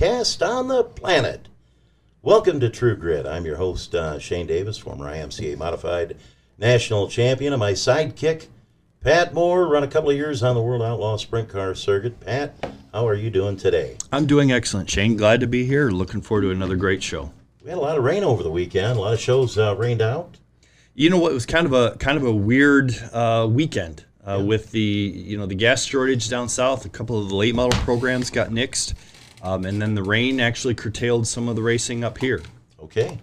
cast on the planet. Welcome to True Grit. I'm your host, uh, Shane Davis, former IMCA modified national champion, and my sidekick, Pat Moore, run a couple of years on the World Outlaw Sprint Car Circuit. Pat, how are you doing today? I'm doing excellent, Shane. Glad to be here. Looking forward to another great show. We had a lot of rain over the weekend. A lot of shows uh, rained out. You know what? It was kind of a kind of a weird uh, weekend uh, yeah. with the you know the gas shortage down south. A couple of the late model programs got nixed. Um, and then the rain actually curtailed some of the racing up here. Okay.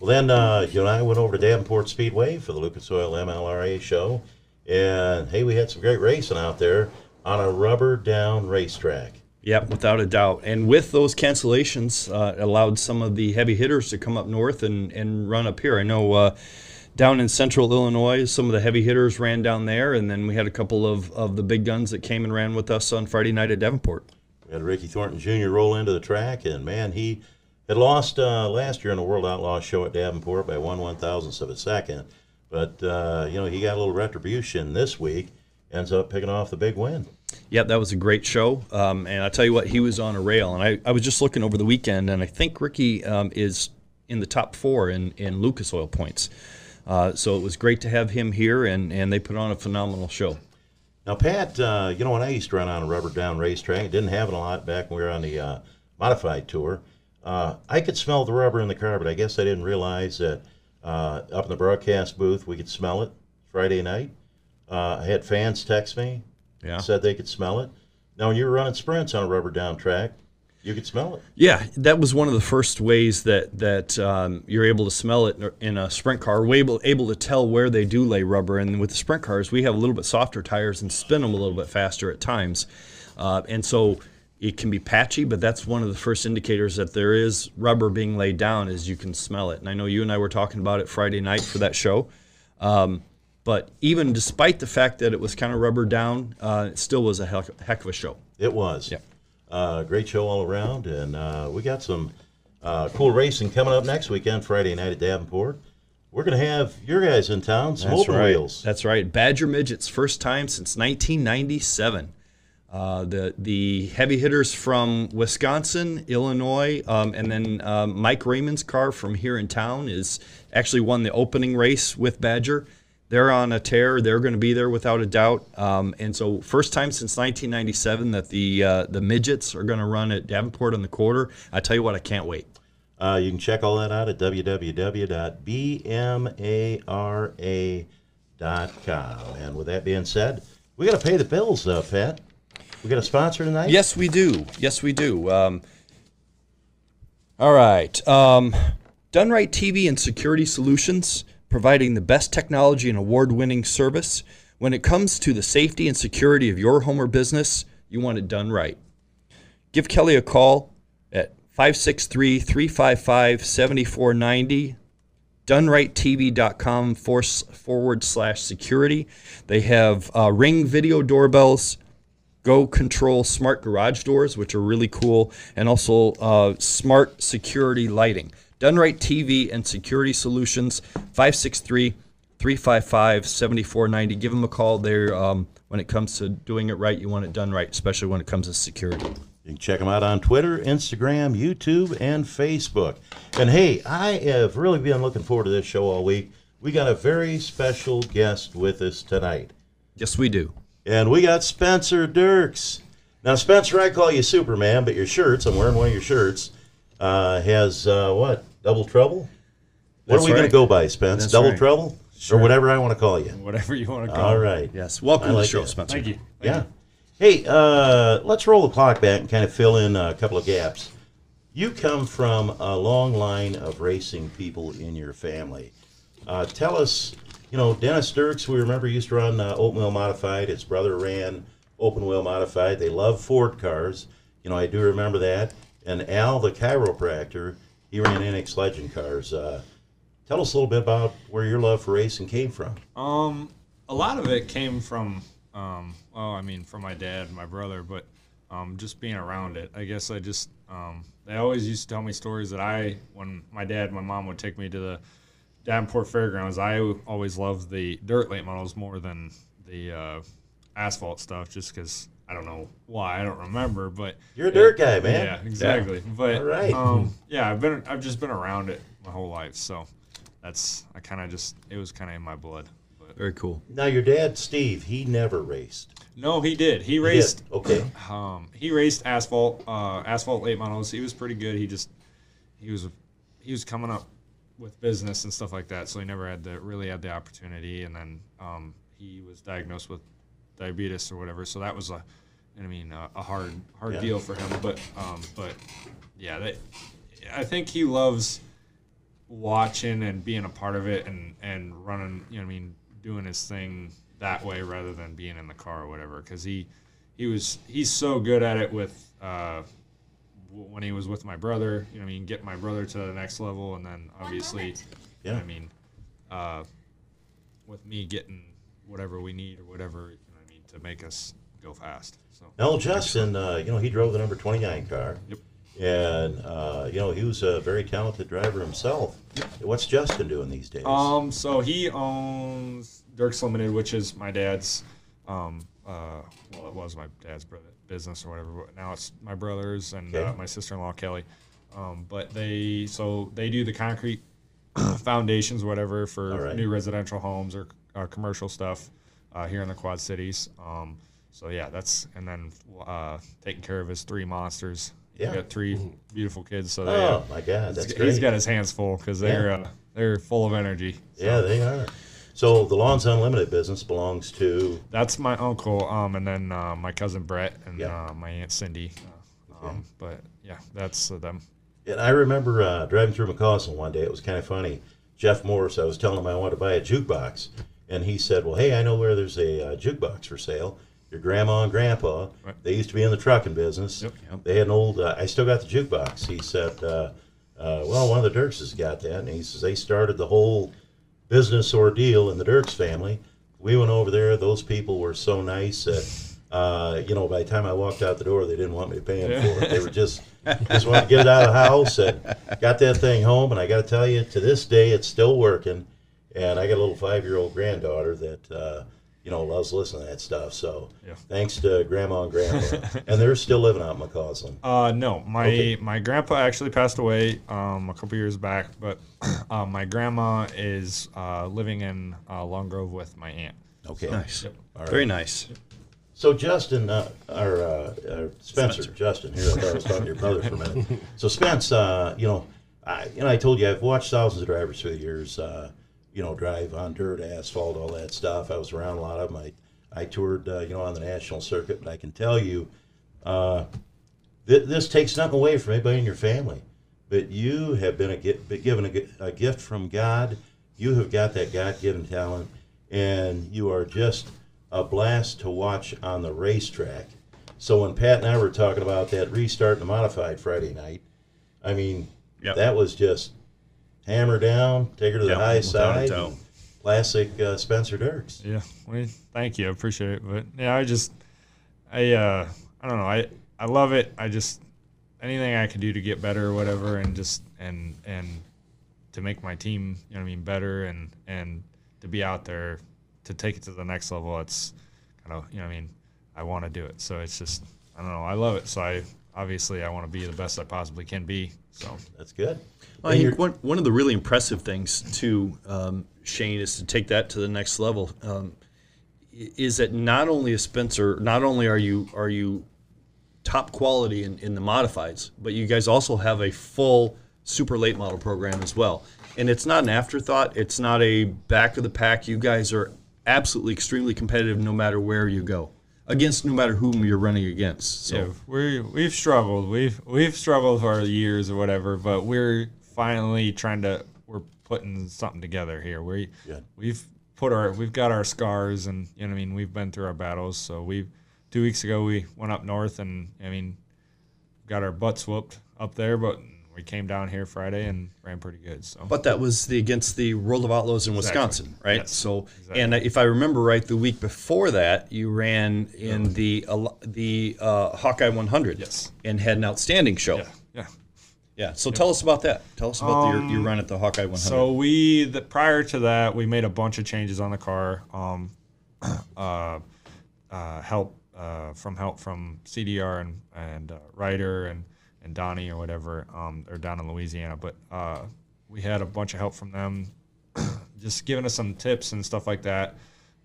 Well, then uh, you and I went over to Davenport Speedway for the Lucas Oil MLRA show. And hey, we had some great racing out there on a rubber down racetrack. Yep, without a doubt. And with those cancellations, uh, allowed some of the heavy hitters to come up north and, and run up here. I know uh, down in central Illinois, some of the heavy hitters ran down there, and then we had a couple of, of the big guns that came and ran with us on Friday night at Davenport. Had Ricky Thornton Jr. roll into the track, and man, he had lost uh, last year in the World Outlaw show at Davenport by one one thousandth of a second. But uh, you know, he got a little retribution this week. Ends up picking off the big win. Yep, that was a great show. Um, and I tell you what, he was on a rail. And I, I was just looking over the weekend, and I think Ricky um, is in the top four in, in Lucas Oil points. Uh, so it was great to have him here, and, and they put on a phenomenal show. Now, Pat, uh, you know, when I used to run on a rubber down racetrack, It didn't have it a lot back when we were on the uh, modified tour. Uh, I could smell the rubber in the car, but I guess I didn't realize that uh, up in the broadcast booth we could smell it Friday night. Uh, I had fans text me, yeah. said they could smell it. Now, when you were running sprints on a rubber down track, you could smell it. Yeah, that was one of the first ways that that um, you're able to smell it in a sprint car. We're able able to tell where they do lay rubber. And with the sprint cars, we have a little bit softer tires and spin them a little bit faster at times, uh, and so it can be patchy. But that's one of the first indicators that there is rubber being laid down, is you can smell it. And I know you and I were talking about it Friday night for that show. Um, but even despite the fact that it was kind of rubber down, uh, it still was a heck, heck of a show. It was. Yeah. Uh, great show all around, and uh, we got some uh, cool racing coming up next weekend, Friday night at Davenport. We're going to have your guys in town, some That's right. wheels. That's right. Badger Midgets, first time since 1997. Uh, the the heavy hitters from Wisconsin, Illinois, um, and then um, Mike Raymond's car from here in town is actually won the opening race with Badger they're on a tear. They're going to be there without a doubt. Um, and so, first time since 1997 that the uh, the midgets are going to run at Davenport on the quarter. I tell you what, I can't wait. Uh, you can check all that out at www.bmara.com. And with that being said, we got to pay the bills, uh, Pat. We got a sponsor tonight. Yes, we do. Yes, we do. Um, all right. Um, Done Right TV and Security Solutions providing the best technology and award winning service. When it comes to the safety and security of your home or business, you want it done right. Give Kelly a call at 563 355 7490 donerighttv.com forward slash security. They have uh, ring video doorbells, Go Control smart garage doors, which are really cool, and also uh, smart security lighting. Done Right TV and Security Solutions, 563 355 7490. Give them a call there. Um, when it comes to doing it right, you want it done right, especially when it comes to security. You can check them out on Twitter, Instagram, YouTube, and Facebook. And hey, I have really been looking forward to this show all week. We got a very special guest with us tonight. Yes, we do. And we got Spencer Diercks. Now, Spencer, I call you Superman, but your shirts, I'm wearing one of your shirts, uh, has uh, what? Double trouble? What That's are we right. going to go by, Spence? That's Double right. trouble? Sure. Or whatever I want to call you. Whatever you want to call All right. Yes. Welcome like to the show, it. Spencer. Thank you. Thank yeah. You. Hey, uh, let's roll the clock back and kind of fill in a couple of gaps. You come from a long line of racing people in your family. Uh, tell us, you know, Dennis Diercks, we remember used to run uh, open wheel modified. His brother ran open wheel modified. They love Ford cars. You know, I do remember that. And Al, the chiropractor, he ran NX Legend cars. Uh, tell us a little bit about where your love for racing came from. Um, a lot of it came from, um, well, I mean, from my dad, and my brother, but um, just being around it. I guess I just, um, they always used to tell me stories that I, when my dad and my mom would take me to the Davenport Fairgrounds, I always loved the dirt late models more than the uh, asphalt stuff, just because I don't know why. I don't remember, but You're a dirt guy, man. yeah, exactly. But All right. um, yeah, I've been I've just been around it my whole life, so that's I kind of just it was kind of in my blood. But Very cool. Now your dad, Steve, he never raced. no, he did. He He raced. did. Okay. Um, he raced asphalt, uh, asphalt late models. He was pretty good. He just he was he was coming up with business and stuff like that, so he never had the really had the opportunity. And then um, he was diagnosed with diabetes or whatever, so that was a I mean a, a hard hard Yeah. deal for him. But um, but yeah, that, I think he loves watching and being a part of it and and running. You know, what I mean, doing his thing that way rather than being in the car or whatever. Because he he was he's so good at it with uh, when he was with my brother. You know, what I mean, get my brother to the next level, and then obviously, Yeah. I mean, uh, with me getting whatever we need or whatever. You know, what I mean, to make us go fast. So. Now Justin, uh, you know, he drove the number 29 car. Yep. And, uh, you know, he was a very talented driver himself. What's Justin doing these days? Um, so he owns Diercks Limited, which is my dad's. Um, uh, well, it was my dad's brother, business or whatever, but now it's my brother's and uh, my sister-in-law Kelly. Um, but they so they do the concrete foundations, whatever, for right. new residential homes or uh, commercial stuff uh, here in the Quad Cities. Um, so yeah, that's and then uh, taking care of his three monsters. He's Yeah. got three beautiful kids, so they, uh, oh, my God. That's he's great. He's got his hands full because they're Yeah. uh, they're full of energy. So yeah, they are. So the Lawns Unlimited business belongs to. that's my uncle, um, and then uh, my cousin Brett and Yeah. uh, my aunt Cindy. Uh, um, but yeah, that's uh, them. And I remember uh, driving through McCausland one day. It was kind of funny. Jeff Morris, I was telling him I wanted to buy a jukebox. And he said, Well, hey, I know where there's a uh, jukebox for sale. Your grandma and grandpa, Right. they used to be in the trucking business. Yep. They had an old, uh, I still got the jukebox. He said, uh, uh, Well, one of the Diercks has got that. And he says, They started the whole business ordeal in the Diercks family. We went over there. Those people were so nice that, uh, you know, by the time I walked out the door, they didn't want me to pay them for it. They were just, just wanted to get it out of the house and got that thing home. And I got to tell you, to this day, it's still working. And I got a little five year old granddaughter that, uh, you know, loves listening to that stuff. So Yeah. thanks to grandma and grandpa. and they're still living out in McCausland. Uh, no, my Okay. my grandpa actually passed away um, a couple years back, but uh, my grandma is uh, living in uh, Long Grove with my aunt. Okay. Nice. Yep. All right. Very nice. So Justin, uh, or uh, uh, Spencer, Spencer. Justin, here I thought I was talking to your brother for a minute. So Spence, uh, you know, I, you know, I told you I've watched thousands of drivers through the years. Uh, you know, drive on dirt, asphalt, all that stuff. I was around a lot of them. I, I toured, uh, you know, on the national circuit, but I can tell you, uh, th- this takes nothing away from anybody in your family, but you have been a, gi- been given a, a gift from God. You have got that God-given talent, and you are just a blast to watch on the racetrack. So when Pat and I were talking about that restart in the modified Friday night, I mean, Yep. that was just hammer down, take her to the Yep, high side. Classic uh, Spencer Diercks. Yeah, well, thank you, I appreciate it. But yeah, I just, I, uh, I don't know, I, I love it. I just anything I can do to get better or whatever, and just and and to make my team, you know, what I mean, better and and to be out there to take it to the next level. It's kind of, you know, what I mean, I want to do it. So it's just, I don't know, I love it. So I obviously I want to be the best I possibly can be. So That's good. Well, I think one, one of the really impressive things to um, Shane, is to take that to the next level. Um, is that not only is Spencer, not only are you are you top quality in, in the modifieds, but you guys also have a full super late model program as well. And it's not an afterthought. It's not a back of the pack. You guys are absolutely extremely competitive no matter where you go, against no matter whom you're running against. So yeah, we we've struggled. We've we've struggled for years or whatever, but we're finally trying to we're putting something together here. We Good. we've put our we've got our scars and you know what I mean we've been through our battles. So we two weeks ago we went up north and I mean got our butts whooped up there, but we came down here Friday and ran pretty good. So But that was the against the World of Outlaws in Exactly. Wisconsin, right? Yes, So, exactly. and if I remember right, the week before that, you ran in the uh, the uh, Hawkeye 100, Yes. and had an outstanding show. yeah, yeah. Yeah. So tell us about that. Tell us about your, your run at the Hawkeye 100. So we the, prior to that, we made a bunch of changes on the car. Um, uh, uh, help uh, from help from CDR and and uh, Ryder and and Donnie or whatever. Um, they're down in Louisiana, but uh, we had a bunch of help from them, just giving us some tips and stuff like that.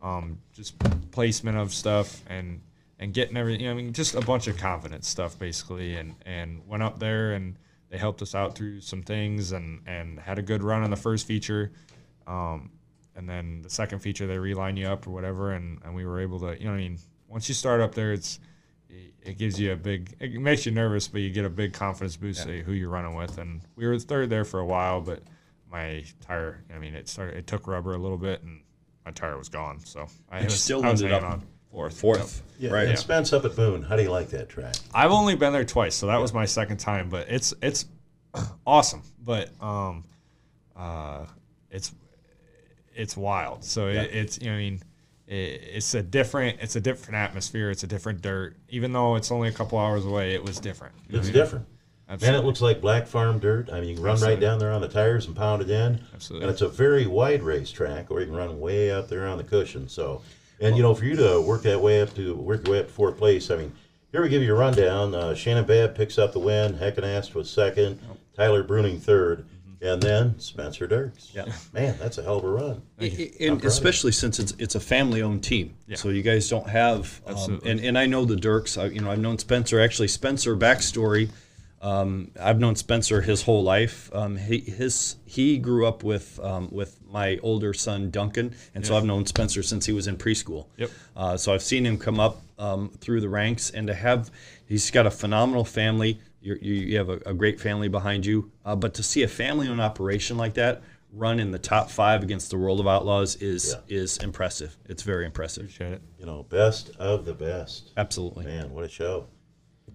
Um, just placement of stuff and and getting everything. You know, I mean, just a bunch of confidence stuff basically. And and went up there and they helped us out through some things and and had a good run on the first feature. Um, and then the second feature they reline you up or whatever and, and we were able to you know I mean once you start up there it's it gives you a big it makes you nervous but you get a big confidence boost yeah. who you're running with and we were third there for a while but my tire I mean it started it took rubber a little bit and my tire was gone so I was, still I was ended up on fourth fourth Yeah, right and Spence up at Boone. How do you like that track? I've only been there twice so that was my second time but it's it's awesome but um uh it's it's wild. So Yeah. it, it's you know, I mean, it, it's a different it's a different atmosphere. It's a different dirt. Even though it's only a couple hours away, it was different. It's different. Absolutely. it looks like black farm dirt. I mean, you can run right down there on the tires and pound it in. Absolutely. And it's a very wide racetrack, or you can run way out there on the cushion. So, and you know, for you to work that way up to work your way up to fourth place, I mean, here we give you a rundown. Uh, Shannon Babb picks up the win. Heckenast was second. Tyler Bruning third. And then Spencer Diercks. Yeah. Man, that's a hell of a run. I- I- I'm and especially since it's it's a family owned team, Yeah. so you guys don't have. Um, Absolutely. and and I know the Dirks. I, you know, I've known Spencer. Actually, Spencer backstory. Um, I've known Spencer his whole life. Um, he his he grew up with um, with my older son Duncan, and so I've known Spencer since he was in preschool. Yep. Uh, so I've seen him come up um, through the ranks, and to have he's got a phenomenal family. You're, you you have a, a great family behind you, uh, but to see a family-owned operation like that run in the top five against the World of Outlaws is Yeah. is impressive. It's very impressive. Appreciate it. You know, best of the best. Absolutely, Man, what a show.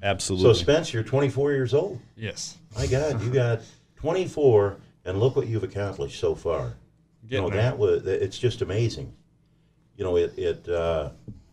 absolutely. So, Spence, you're 24 years old. Yes. My God, you got 24, and look what you've accomplished so far. You know there. that was it's just amazing. You know it it uh,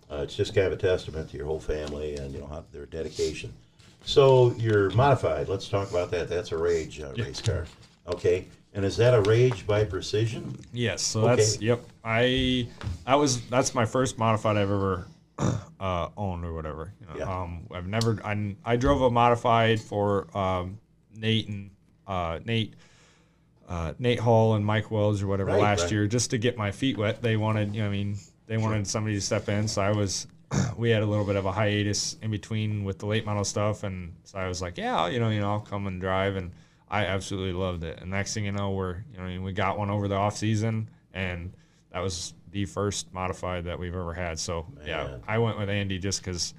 uh, it's just kind of a testament to your whole family and you know how, their dedication. So you're modified. Let's talk about that. That's a Rage uh, race car. Okay, and is that a Rage by Precision? Yes. So that's Okay. yep. I that was that's my first modified I've ever uh, owned or whatever. You know, Yeah. um, I've never I, I drove a modified for um, Nate and uh, Nate. Uh, Nate Hall and Mike Wells or whatever Right, last right. year just to get my feet wet. They wanted, you know, I mean, they wanted somebody to step in. So I was, we had a little bit of a hiatus in between with the late model stuff, and so I was like, yeah, you know, you know, I'll come and drive, and I absolutely loved it. And next thing you know, we're, you know, we got one over the off season, and that was the first modified that we've ever had. So yeah, I went with Andy just because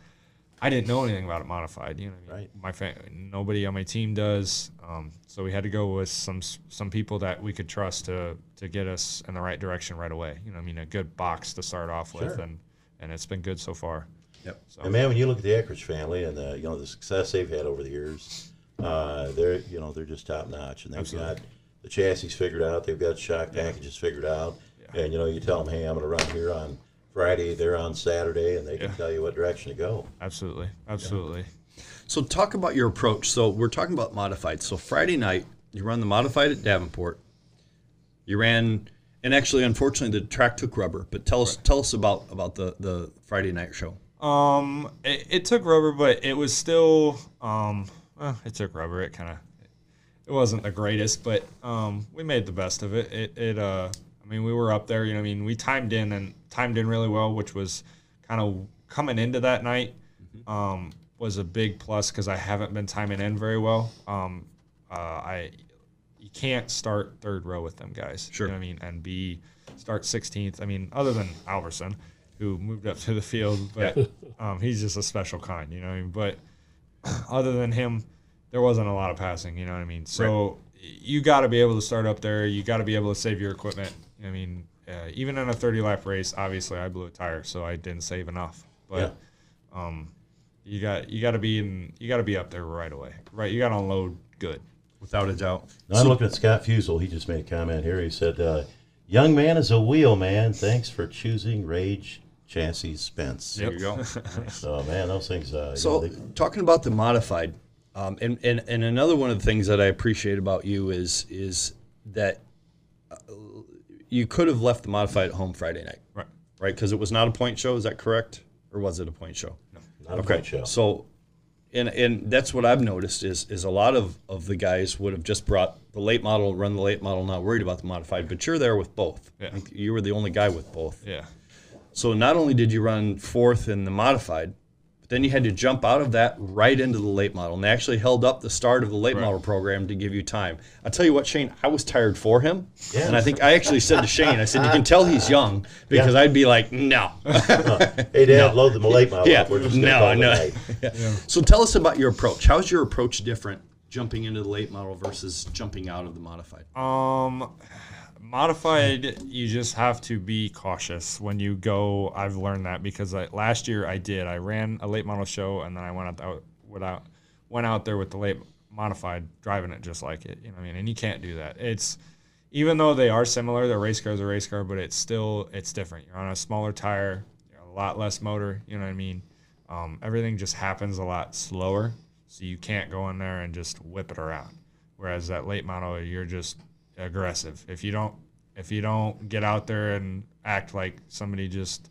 I didn't know anything about it modified. You know, what I mean? Right. My fa- nobody on my team does, um, so we had to go with some some people that we could trust to to get us in the right direction right away. You know, I mean, a good box to start off with, Sure. and and it's been good so far. Yep. So And man, when you look at the Eckrich family and the you know the success they've had over the years, uh, they're you know they're just top notch, and they've Absolutely. got the chassis figured out, they've got shock packages figured out, Yeah. and you know you tell them, hey, I'm going to run here on Friday, they're on Saturday, and they can tell you what direction to go. absolutely, absolutely. So talk about your approach. So we're talking about modified. So Friday night, you run the modified at Davenport. You ran, and actually, unfortunately, the track took rubber. But tell us, tell us about about the the Friday night show. Um, it, it took rubber, but it was still um, well, it took rubber. It kind of it wasn't the greatest, but um, we made the best of it. It it uh, I mean, we were up there. You know, I mean, we timed in and timed in really well, which was kind of coming into that night. Um, was a big plus because I haven't been timing in very well. Um, uh, I you can't start third row with them guys. Sure. You know what I mean, and be start 16th. I mean, other than Alverson, who moved up to the field, but um, he's just a special kind. You know what I mean? But other than him, there wasn't a lot of passing. You know what I mean? So you got to be able to start up there. You got to be able to save your equipment. I mean, uh, even in a 30 lap race, obviously I blew a tire, so I didn't save enough. But um, you got you got to be in you got to be up there right away. Right, you got to unload good. Without a doubt. Now, I'm looking at Scott Fusel. He just made a comment here. He said, uh, "Young man is a wheel man. Thanks for choosing Rage Chassis Spence." There you go. So man, those things. Uh, you So know, they- talking about the modified, um, and, and and another one of the things that I appreciate about you is is that uh, you could have left the modified at home Friday night, Right. right? Because it was not a point show. Is that correct, or was it a point show? No, 100 Okay, point show. so, and and that's what I've noticed is is a lot of of the guys would have just brought the late model, run the late model, not worried about the modified. But you're there with both. Yeah. You were the only guy with both. Yeah. So not only did you run fourth in the modified, then you had to jump out of that right into the late model, and they actually held up the start of the late model program to give you time. I'll tell you what, Shane, I was tired for him, Yeah. and I think I actually said to Shane, I said, "You can tell he's young because I'd be like, no." Hey, Dad, load the late model Yeah. up. We're just No, call it no. a night. So tell us about your approach. How's your approach different jumping into the late model versus jumping out of the modified? Um, modified, you just have to be cautious when you go. I've learned that because I, last year I did. I ran a late model show and then I went out without went out there with the late modified, driving it just like it. You know what I mean? And you can't do that. It's even though they are similar, the race car is a race car, but it's still it's different. You're on a smaller tire, a lot less motor. You know what I mean? Um, everything just happens a lot slower, so you can't go in there and just whip it around. Whereas that late model, you're just aggressive. If you don't, if you don't get out there and act like somebody just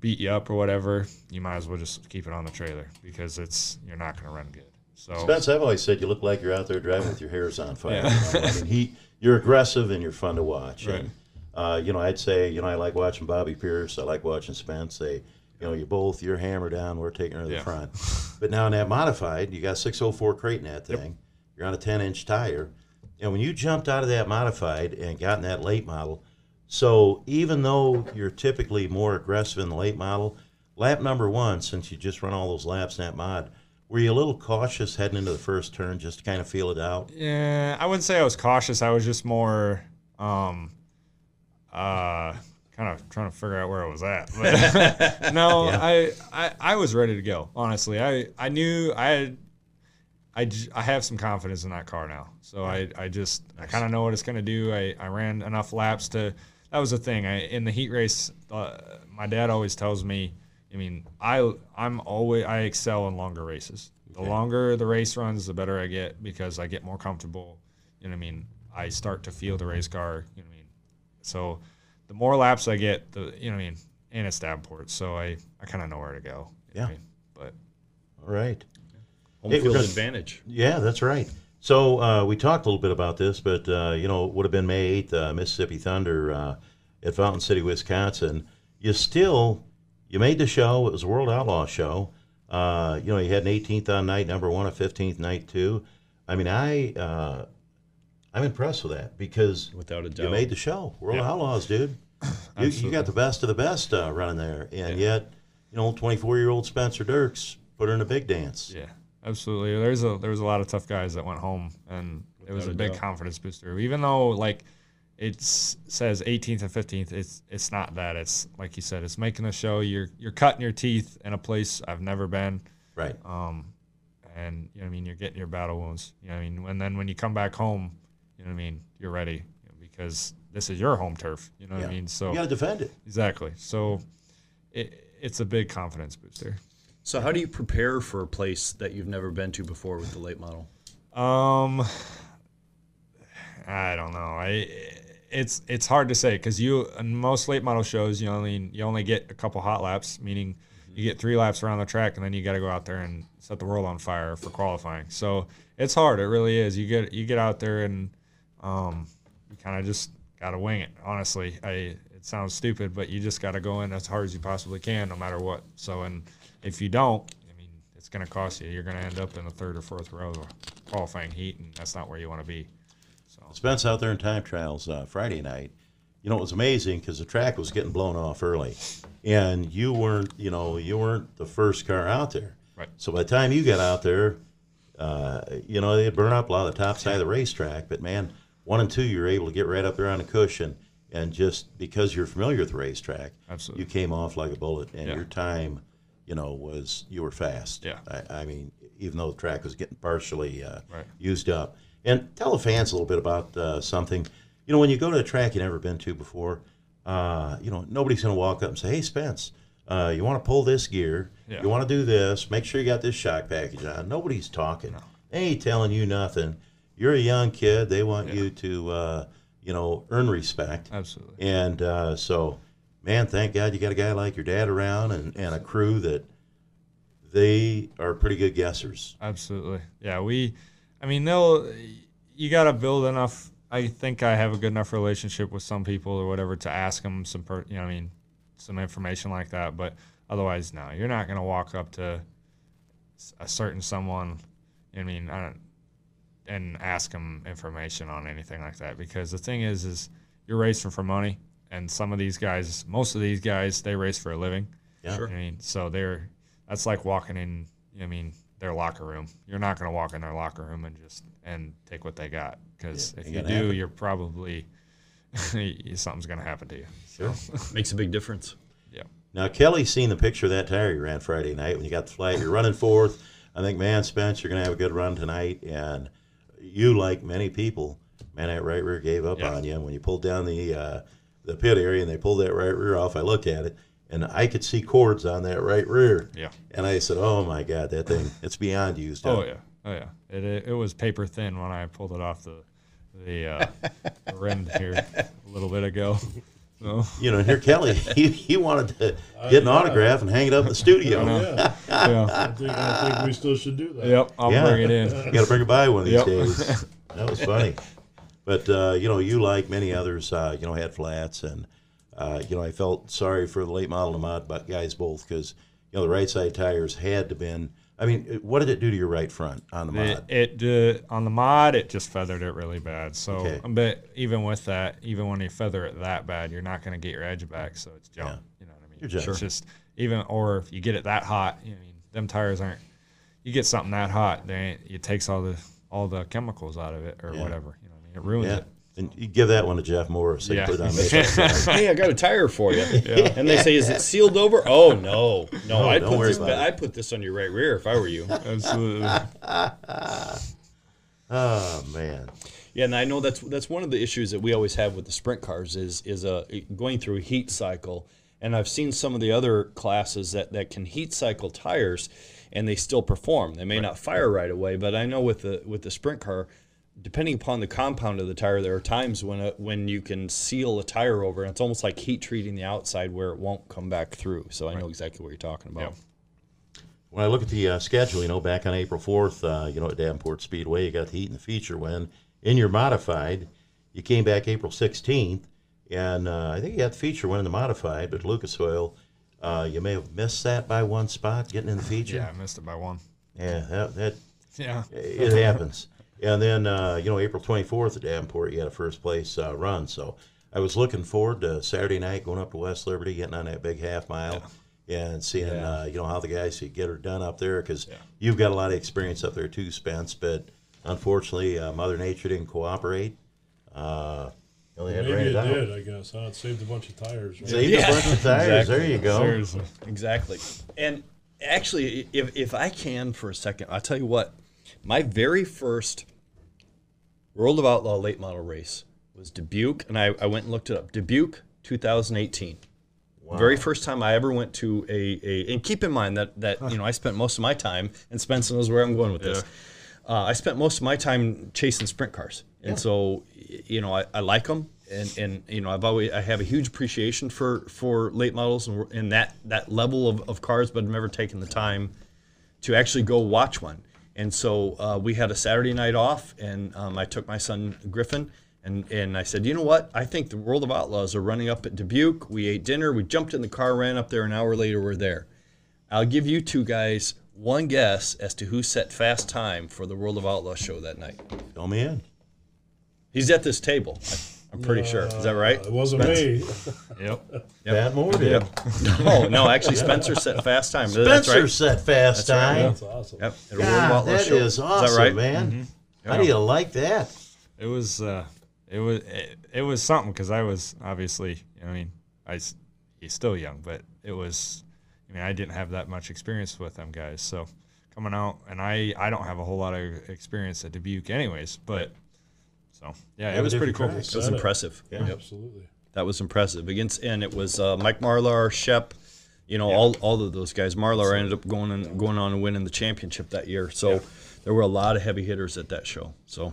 beat you up or whatever, you might as well just keep it on the trailer because it's you're not going to run good. So Spence, I've always said you look like you're out there driving with your hairs on fire. Yeah. You know? I mean, he, you're aggressive and you're fun to watch. Right. And, uh, you know, I'd say, you know, I like watching Bobby Pierce. I like watching Spence. They, you know, you both, you're hammer down, we're taking her to the Yeah. front. But now in that modified, you got 604 crate in that thing. Yep. You're on a 10 inch tire. And when you jumped out of that modified and got in that late model, so even though you're typically more aggressive in the late model, lap number one, since you just run all those laps in that mod, were you a little cautious heading into the first turn just to kind of feel it out? Yeah, I wouldn't say I was cautious. I was just more, um, uh, kind of trying to figure out where I was at. But no, Yeah. I, I, I was ready to go. Honestly, I, I knew I had, I, j- I have some confidence in that car now. So I, I just, I kind of know what it's going to do. I, I ran enough laps to, that was the thing. I, in the heat race, uh, my dad always tells me, I mean, I, I'm always, I excel in longer races. The Okay. longer the race runs, the better I get because I get more comfortable. You know what I mean? I start to feel the race car. You know what I mean? So the more laps I get, the you know what I mean, and it's Davenport, so I I kind of know where to go. what I Yeah. mean? But All right. Home we're field gonna- advantage. Yeah, that's right. So uh, we talked a little bit about this, but uh, you know, it would have been May eighth, uh, Mississippi Thunder uh, at Fountain City, Wisconsin. You still, you made the show. It was a World Outlaw show. Uh, you know, you had an 18th on night number one, a 15th night two. I mean, I, uh, I'm impressed with that because Without a doubt. you made the show. World Yeah. Outlaws, dude. You, you got the best of the best uh, running there, and yet, you know, 24 year old Spencer Diercks put her in a big dance. yeah, absolutely. There's a there was a lot of tough guys that went home, and it was a a big doubt. confidence booster. Even though like it says 18th and 15th, it's it's not that. It's like you said, it's making the show. You're you're cutting your teeth in a place I've never been. Right. um, and you know what I mean you're getting your battle wounds. You know what I mean, and then when you come back home, you know what I mean you're ready you know, because this is your home turf. You know what I mean? So You got to defend it. exactly. So it, it's a big confidence booster. So how do you prepare for a place that you've never been to before with the late model? Um, I don't know. I it's it's hard to say because you in most late model shows you only you only get a couple hot laps, meaning you get three laps around the track and then you got to go out there and set the world on fire for qualifying. So it's hard. It really is. You get you get out there and um, you kind of just got to wing it. Honestly, I it sounds stupid, but you just got to go in as hard as you possibly can, no matter what. So and if you don't, I mean, it's going to cost you. You're going to end up in the third or fourth row of qualifying heat, and that's not where you want to be. So Spence out there in time trials uh, Friday night. You know, it was amazing because the track was getting blown off early, and you weren't, you know, you weren't the first car out there. Right. So by the time you got out there, uh, you know, they'd burn up a lot of the top side of the racetrack. But man, one and two, you're able to get right up there on the cushion, and just because you're familiar with the racetrack, Absolutely. you came off like a bullet, and Yeah. your time, you know, was you were fast. Yeah. I, I mean, even though the track was getting partially uh, Right. used up. And tell the fans a little bit about uh, something. You know, when you go to a track you've never been to before, uh, you know, nobody's going to walk up and say, "Hey, Spence, uh, you want to pull this gear? Yeah. You want to do this? Make sure you got this shock package on." Nobody's talking. They ain't telling you nothing. You're a young kid. They want you to, uh, you know, earn respect. Absolutely. And uh, so, man, thank God you got a guy like your dad around and, and a crew that they are pretty good guessers. Absolutely. Yeah, we. I mean, they'll. You got to build enough. I think I have a good enough relationship with some people or whatever to ask them some, per, you know, I mean, some information like that. But otherwise, no, you're not gonna walk up to a certain someone. I mean, I don't, and ask them information on anything like that because the thing is, is you're racing for money, and some of these guys, most of these guys, they race for a living. Yeah. Sure. I mean, so they're that's like walking in. I mean, their locker room. You're not going to walk in their locker room and just and take what they got because Yeah, if you do, happen. you're probably something's going to happen to you. Sure. Makes a big difference. Yeah. Now Kelly's seen the picture of that tire you ran Friday night when you got the flat. You're running fourth. I think, man, Spence, you're gonna have a good run tonight. And you, like many people, man, that right rear gave up Yeah. on you. When you pulled down the uh, the pit area and they pulled that right rear off, I look at it and I could see cords on that right rear. Yeah. And I said, "Oh my God, that thing! It's beyond used." Oh yeah. Oh yeah. It, it, it was paper thin when I pulled it off the the, uh, the rim here a little bit ago. So, You know, and here Kelly, he, he wanted to get an yeah. autograph and hang it up in the studio. Oh, yeah. yeah. I think, I think we still should do that. Yep. I'll Yeah. bring it in. You got to bring it by one of these Yep. days. That was funny. But uh, you know, you like many others, uh, you know, had flats, and uh, you know, I felt sorry for the late model and mod but guys both because you know the right side tires had to been. I mean, what did it do to your right front on the mod? It, it uh, on the mod, it just feathered it really bad. So, Okay. but even with that, even when you feather it that bad, you're not going to get your edge back. So it's junk. Yeah. You know what I mean? You're. It's just even, or if you get it that hot, you know, I mean, them tires aren't. You get something that hot, they ain't, it takes all the all the chemicals out of it or Yeah. whatever. You know, what I mean, it ruins yeah, it. and you give that one to Jeff Morris. So Yeah. put it on hey, I got a tire for you. And they say, is it sealed over? Oh no, no. No, I'd don't put worry this. about. I'd put this on your right rear if I were you. Absolutely. oh man, Yeah, and I know that's that's one of the issues that we always have with the sprint cars is is a going through a heat cycle. And I've seen some of the other classes that, that can heat cycle tires, and they still perform. They may not fire right away, but I know with the with the sprint car, depending upon the compound of the tire, there are times when a, when you can seal a tire over, and it's almost like heat treating the outside where it won't come back through. So I know exactly what you're talking about. Yep. when I look at the uh, schedule, you know, back on April 4th, uh, you know, at Davenport Speedway, you got the heat and the feature. When in your modified, you came back April 16th, and uh, I think you got the feature win in the modified, but Lucas Oil, uh, you may have missed that by one spot getting in the feature. yeah, I missed it by one. Yeah, that, that Yeah. it happens. And then, uh, you know, April 24th at Davenport, you had a first place uh, run. So I was looking forward to Saturday night going up to West Liberty, getting on that big half mile, and seeing, Yeah. uh, you know, how the guys could get her done up there because you've got a lot of experience up there too, Spence. But unfortunately, uh, Mother Nature didn't cooperate. Uh, you only had to rain Maybe it it out. did, I guess. Huh? It saved a bunch of tires. Right? Saved Yeah, a bunch of tires. exactly. There you go. Seriously. Exactly. And actually, if, if I can for a second, I'll tell you what. My very first World of Outlaw late model race was Dubuque, and I, I went and looked it up. Dubuque 2018. Very first time I ever went to a, a and keep in mind that that you know I spent most of my time and Spencer knows where I'm going with this. Uh, I spent most of my time chasing sprint cars, and so you know I, I like them, and and you know I've always I have a huge appreciation for for late models and, and that that level of, of cars, but I've never taken the time to actually go watch one. And so uh, we had a Saturday night off, and um, I took my son Griffin, and, and I said, you know what? I think the World of Outlaws are running up at Dubuque. We ate dinner, we jumped in the car, ran up there. An hour later, we're there. I'll give you two guys one guess as to who set fast time for the World of Outlaws show that night. Fill me in. He's at this table. I'm pretty sure. Is that right? Uh, It wasn't me. Yep. Pat Moore did. No, no. Actually, Spencer set fast time. That's Spencer right. set fast right. time. That's awesome. Yep. At a World of God, Outlaws that show. is awesome, Is that right? man. How do you like that? It was uh, it was it, it was something because I was obviously I mean I he's still young, but it was I mean I didn't have that much experience with them guys, so coming out and I I don't have a whole lot of experience at Dubuque anyways, but so yeah, Yeah, it was pretty cool. tracks. It was impressive. Yep. Absolutely. That was impressive against, and it was uh, Mike Marlar, Shep, you know, all, all of those guys. Marlar ended up going and going on and winning the championship that year. So there were a lot of heavy hitters at that show. So,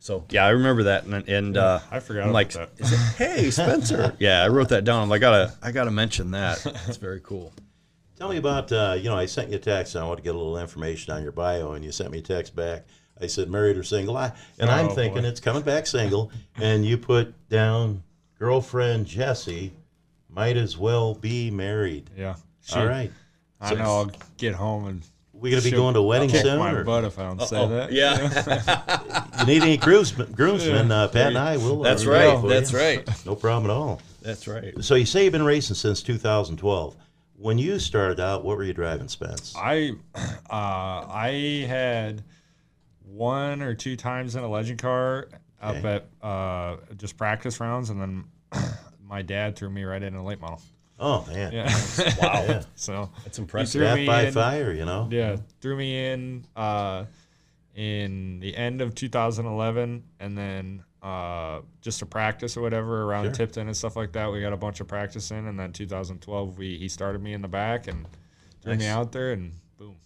so yeah, I remember that, and and uh, I forgot I'm about like, it, hey Spencer, yeah, I wrote that down. I'm like, I gotta I gotta mention that. It's very cool. Tell me about, uh, you know, I sent you a text. And I want to get a little information on your bio, and you sent me a text back. I said married or single, I, and I'm Oh, thinking boy. it's coming back single. And you put down girlfriend Jessie, might as well be married. Yeah. She- All right, I know. I'll get home and we gonna be she'll going to a wedding kick soon. my or- butt if I don't say that. yeah, you need any groomsmen? groomsmen uh, Pat and I will. uh, that's right. That's you. right. No problem at all. That's right. So you say you've been racing since 2012. When you started out, what were you driving, Spence? I uh, I had one or two times in a legend car up Okay. at uh, just practice rounds, and then my dad threw me right in a late model. Oh man, Yeah. Wow, Yeah. so that's impressive. death by in- fire, you know. Yeah, threw me in uh, in the end of 2011, and then uh, just to practice or whatever around Sure. Tipton and stuff like that. We got a bunch of practice in, and then 2012 we he started me in the back and threw me out there, and boom.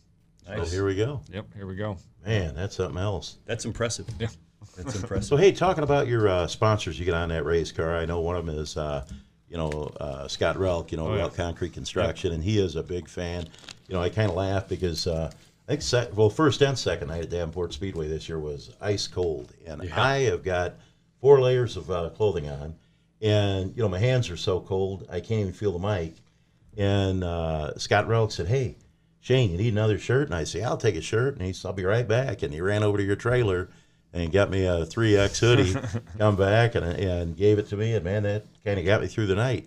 So here we go. Yep, here we go. Man, that's something else. That's impressive. Yeah. That's impressive. So hey, talking about your uh, sponsors, you get on that race car. I know one of them is, uh, you know, uh, Scott Relk. You know, Oh, yeah. Relk Concrete Construction, and he is a big fan. You know, I kind of laugh because uh, I think sec- well, first and second night at Davenport Speedway this year was ice cold, and I have got four layers of uh, clothing on, and you know my hands are so cold I can't even feel the mic. And uh, Scott Relk said, "Hey, Shane, you need another shirt?" And I say, "I'll take a shirt." And he said, "I'll be right back." And he ran over to your trailer and got me a three X hoodie. come back and and gave it to me, and man, that kind of got me through the night.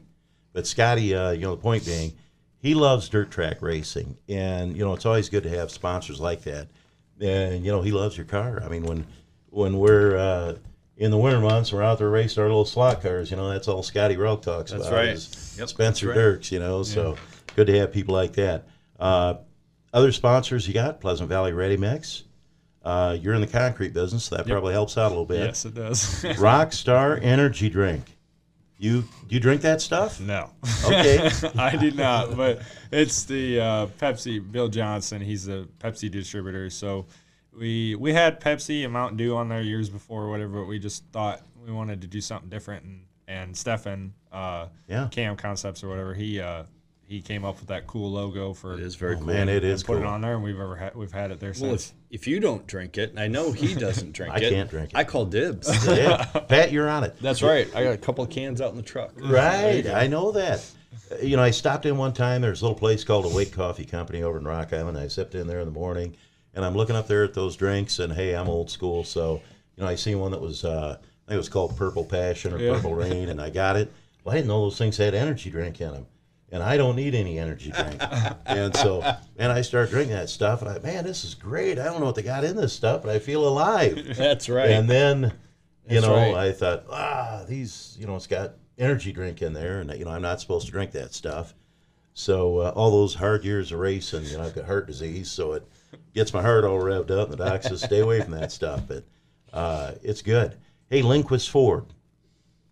But Scotty, uh, you know, the point being, he loves dirt track racing, and you know, it's always good to have sponsors like that. And you know, he loves your car. I mean, when when we're uh, in the winter months, we're out there racing our little slot cars. You know, that's all Scotty Relk talks That's about. right. Yep, Spencer that's right. Diercks. You know, so good to have people like that. Uh, other sponsors you got Pleasant Valley Ready Mix. Uh, you're in the concrete business, so that probably helps out a little bit. Yes, it does. Rockstar Energy Drink. You do you drink that stuff? no. Okay. I do not, but it's the uh, Pepsi. Bill Johnson, he's the Pepsi distributor. So we we had Pepsi and Mountain Dew on there years before, or whatever. But we just thought we wanted to do something different, and and Stefan, uh, Yeah. Cam Concepts or whatever, he uh, he came up with that cool logo for It is very Oh, cool. man, it and is put cool. it on there, and we've ever had we've had it there Well, since. if, if you don't drink it, and I know he doesn't drink I it. I can't drink it. I call dibs. Yeah. Pat, you're on it. That's right. I got a couple of cans out in the truck. Right. I know that. Uh, You know, I stopped in one time. There's a little place called the Wake Coffee Company over in Rock Island. I stepped in there in the morning, and I'm looking up there at those drinks. And hey, I'm old school, so you know, I seen one that was, uh, I think it was called Purple Passion or Yeah. Purple Rain, and I got it. Well, I didn't know those things had energy drink in them, and I don't need any energy drink. and so, and I start drinking that stuff, and I, man, this is great. I don't know what they got in this stuff, but I feel alive. That's right. And then, you That's know, right. I thought, ah, these, you know, it's got energy drink in there, and you know, I'm not supposed to drink that stuff. So uh, all those hard years of racing, you know, I've got heart disease, so it gets my heart all revved up. And the doc says, stay away from that stuff, but uh, it's good. Hey, Lindquist Ford.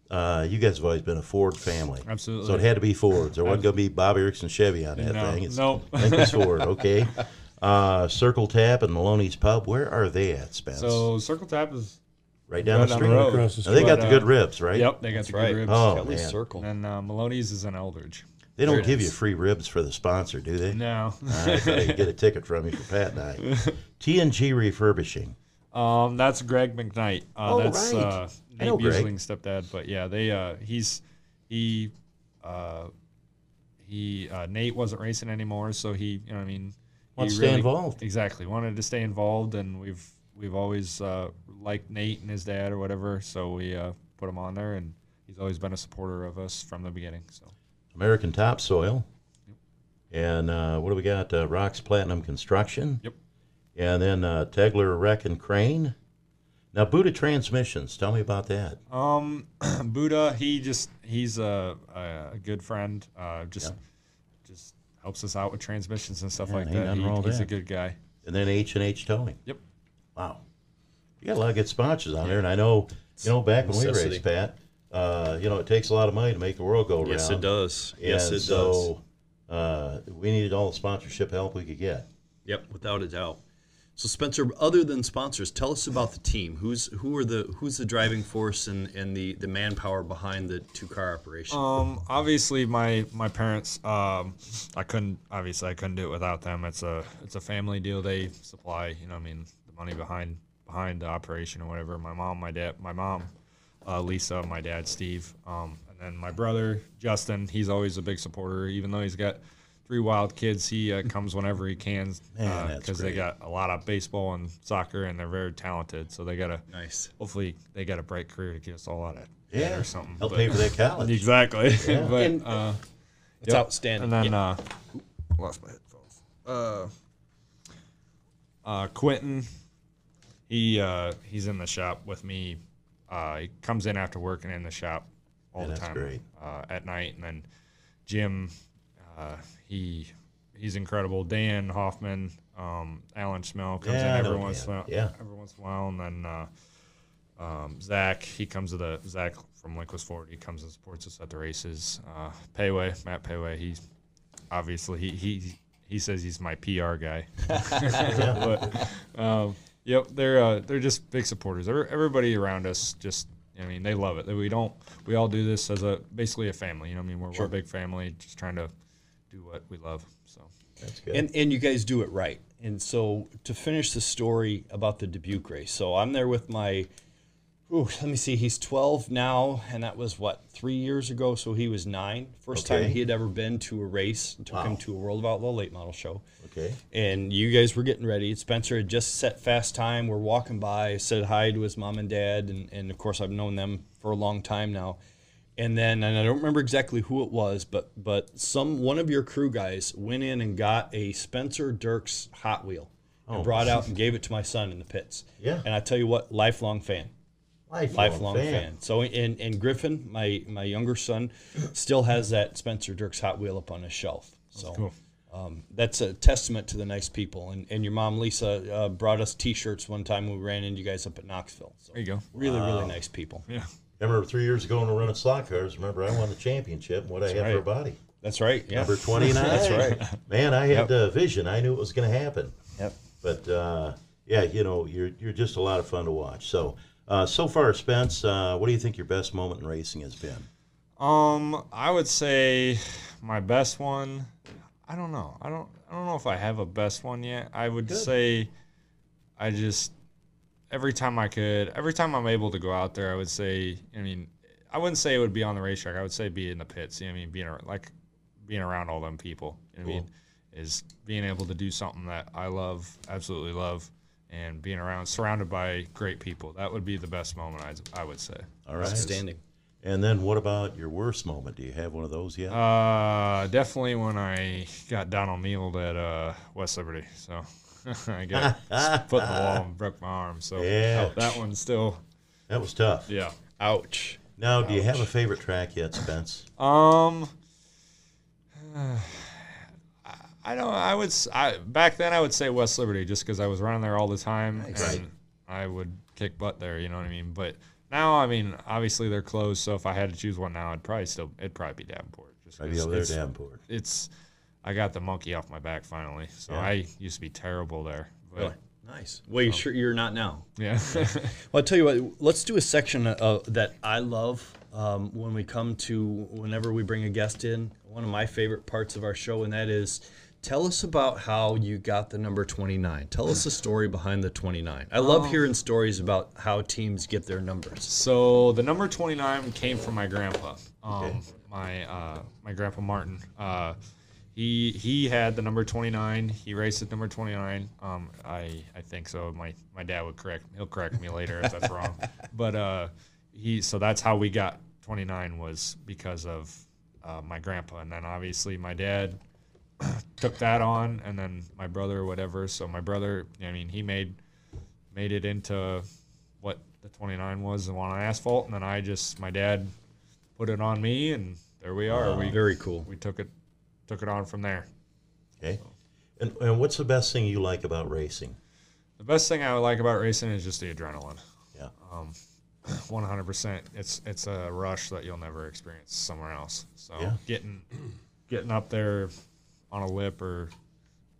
Uh, you guys have always been a Ford family. Absolutely. So it had to be Fords. There wasn't going to be Bobby Erickson Chevy on that No, thing. It's nope. Lindquist Ford, okay. Uh, Circle Tap and Maloney's Pub. Where are they at, Spence? so Circle Tap is right down right the down street. the road. Across the Now, they street. got the good uh, ribs, right? Yep, they got That's the right. good ribs. Oh, Kelly's man. Circle. And uh, Maloney's is in Eldridge. They don't There it give you free ribs for the sponsor, do they? No. I thought I'd get a ticket from you for Pat and I. TNG Refurbishing. Um, that's Greg McKnight. Uh, Oh, that's right. I Nate Greg. Stepdad. But yeah, they uh, he's he uh, he uh, Nate wasn't racing anymore, so he you know I mean Wants he to stay involved. Exactly, wanted to stay involved, and we've we've always uh, liked Nate and his dad or whatever, so we uh, put him on there, and he's always been a supporter of us from the beginning. So American Topsoil. And uh, what do we got? Uh, Rocks Platinum Construction. Yep. And then uh, Tegler Wreck and Crane. Now, Buddha Transmissions. Tell me about that. Um, Buddha, he just he's a, a good friend. Uh, just just helps us out with transmissions and stuff Yeah, like ain't that. He- wrong with he's a good guy. And then H and H Towing. Yep. Wow. You got a lot of good sponsors on there, and I know, you know, back when we Necessity. raced, Pat, uh, you know, it takes a lot of money to make the world go around. Yes, it does. Yes, and it does. so, Uh, we needed all the sponsorship help we could get. Yep, without a doubt. So Spencer, other than sponsors, tell us about the team. Who's who are the who's the driving force and, and the, the manpower behind the two car operation? Um, obviously my my parents. Um, I couldn't obviously I couldn't do it without them. It's a it's a family deal. They supply. You know, I mean, the money behind behind the operation or whatever. My mom, my dad, my mom, uh, Lisa, my dad, Steve, um, and then my brother Justin. He's always a big supporter, even though he's got three wild kids. He uh, comes whenever he can Man, that's because they got a lot of baseball and soccer, and they're very talented. So they got a nice. hopefully they got a bright career to get us all out of it Yeah, or something. Help but- pay for their college. Exactly. but And- uh, It's yep. outstanding. And then Yeah. uh, lost my headphones. Uh, uh, Quentin, he uh, he's in the shop with me. Uh, he comes in after work and in the shop all Yeah, the that's time great. Uh, at night. And then Jim, uh, he he's incredible. Dan Hoffman, um, Alan Smell comes Yeah, in every once in a while. Yeah. every once in a while, and then. Uh, um, Zach, he comes to the Zach from Lindquist Ford. He comes and supports us at the races. Uh, Payway, Matt Payway. He obviously he he he says he's my PR guy. but um, yep, they're uh, they're just big supporters. Everybody around us just. I mean, they love it. We don't. We all do this as a basically a family. You know, what I mean, we're, we're a big family, just trying to do what we love. So That's good. And and you guys do it right. And so to finish the story about the Dubuque race, so I'm there with my. Ooh, let me see. He's 12 now, and that was what three years ago. So he was nine. First Okay. time he had ever been to a race. Took Wow. him to a World of Outlaw late model show. okay. and you guys were getting ready. Spencer had just set fast time. We're walking by, said hi to his mom and dad, and, and of course I've known them for a long time now. And then, and I don't remember exactly who it was, but but some one of your crew guys went in and got a Spencer Diercks Hot Wheel and brought it out and gave it to my son in the pits. Yeah. And I tell you what, lifelong fan Lifelong, lifelong fan. fan. So and and Griffin, my my younger son, still has that Spencer Diercks Hot Wheel up on his shelf. So cool. um, that's a testament to the nice people. And and your mom Lisa uh, brought us T-shirts one time when we ran into you guys up at Knoxville. So there you go. really really nice people. Yeah. I remember three years ago in a run of slot cars. Remember, I won the championship. and What I had for a body. That's right. Yeah. Number 29. That's right. Man, I had uh, vision. I knew it was going to happen. Yep. But uh, yeah, you know, you're you're just a lot of fun to watch. So uh, so far, Spence, uh, what do you think your best moment in racing has been? Um, I would say my best one. I don't know. I don't. I don't know if I have a best one yet. I would say, I just every time I could, every time I'm able to go out there, I would say. I mean, I wouldn't say it would be on the racetrack. I would say be in the pits. You know what I mean, being ar- like being around all them people. You know what I mean, is being able to do something that I love, absolutely love, and being around, surrounded by great people. That would be the best moment. I I would say. All right. Outstanding. And then what about your worst moment? Do you have one of those yet? Uh, definitely when I got Donald Nealed at uh, West Liberty. So I got put in the wall and broke my arm. So Yeah. that one's still, that was tough. yeah. Ouch. Now, do you have a favorite track yet, Spence? Um, I don't. I would. I back then I would say West Liberty just because I was running there all the time and I would kick butt there. You know what I mean? But now, I mean, obviously they're closed. So if I had to choose one now, I'd probably still. It'd probably be Davenport. Just 'cause over there, Davenport. it's I got the monkey off my back finally. So Yeah. I used to be terrible there. But Really? Nice. Well, you sure you're not now. yeah. Well, I'll tell you what. Let's do a section uh, that I love um, when we come to whenever we bring a guest in. One of my favorite parts of our show, and that is, tell us about how you got the number 29. Tell us the story behind the 29. I love hearing stories about how teams get their numbers. so the number 29 came from my grandpa. Um, Okay. my uh, my grandpa Martin. Uh, he he had the number 29. He raced at number 29. Um, I I think so. My my dad would correct. He'll correct me later if that's wrong. But uh, he so that's how we got 29 was because of uh, my grandpa, and then obviously my dad took that on, and then my brother, whatever. So my brother, I mean, he made made it into what the 29 was, the one on asphalt, and then I just my dad put it on me, and there we are. we Very cool. we took it took it on from there. Okay. And, and what's the best thing you like about racing? The best thing I would like about racing is just the adrenaline. Yeah. 100%. It's it's a rush that you'll never experience somewhere else. So Yeah. getting getting up there on a lip or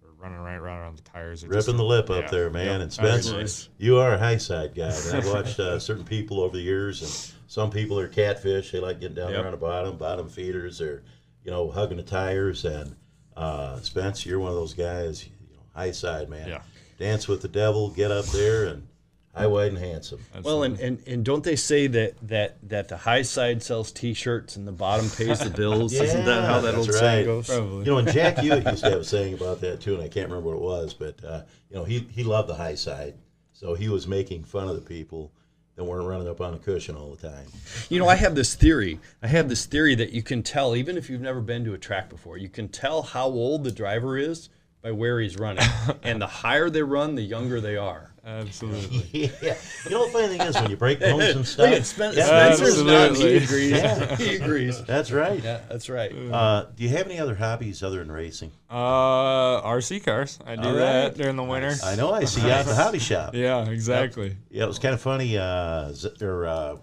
or running right around the tires. Ripping just- the lip up there, man. yep, and Spence, absolutely. you are a high side guy. I've watched uh, certain people over the years, and some people are catfish. They like getting down Yep. there on the bottom, bottom feeders, or you know, hugging the tires. And uh, Spence, you're one of those guys. You know, high side man. Yeah. Dance with the devil, get up there, and high, wide, and handsome. Well, and, and, and don't they say that, that, that the high side sells T-shirts and the bottom pays the bills? Isn't that how that old right. saying goes? Probably. You know, and Jack Hewitt used to have a saying about that too, and I can't remember what it was, but uh, you know, he he loved the high side, so he was making fun of the people that weren't running up on a cushion all the time. You know, I have this theory. I have this theory that you can tell, even if you've never been to a track before, you can tell how old the driver is by where he's running. and the higher they run, the younger they are. Absolutely. Yeah, you know the funny thing is when you break bones and stuff. Look at Spen- yeah, Spencer's not. He agrees. Yeah. He agrees. that's right. Yeah, that's right. Uh, do you have any other hobbies other than racing? Uh, RC cars. I do All that during the winter. I know I see you at the hobby shop. Yeah, exactly. Yeah, it was kind of funny. Uh, Z- or uh,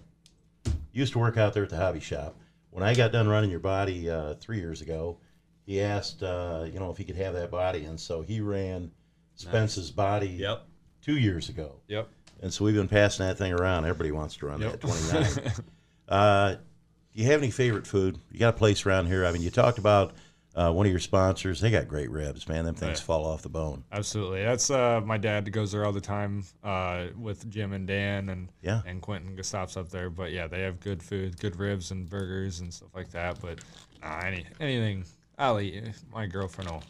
used to work out there at the hobby shop. When I got done running your body uh, three years ago, he asked, uh, you know, if he could have that body, and so he ran Spence's body Yep. Two years ago, Yep. and so we've been passing that thing around. Everybody wants to run Yep. that 29. uh, do you have any favorite food? You got a place around here? I mean, you talked about uh, one of your sponsors. They got great ribs, man. Them things Yeah. fall off the bone. Absolutely. That's uh, my dad goes there all the time uh, with Jim and Dan and Yeah. and Quentin stops up there. But yeah, they have good food, good ribs and burgers and stuff like that. But nah, any anything I'll eat. My girlfriend will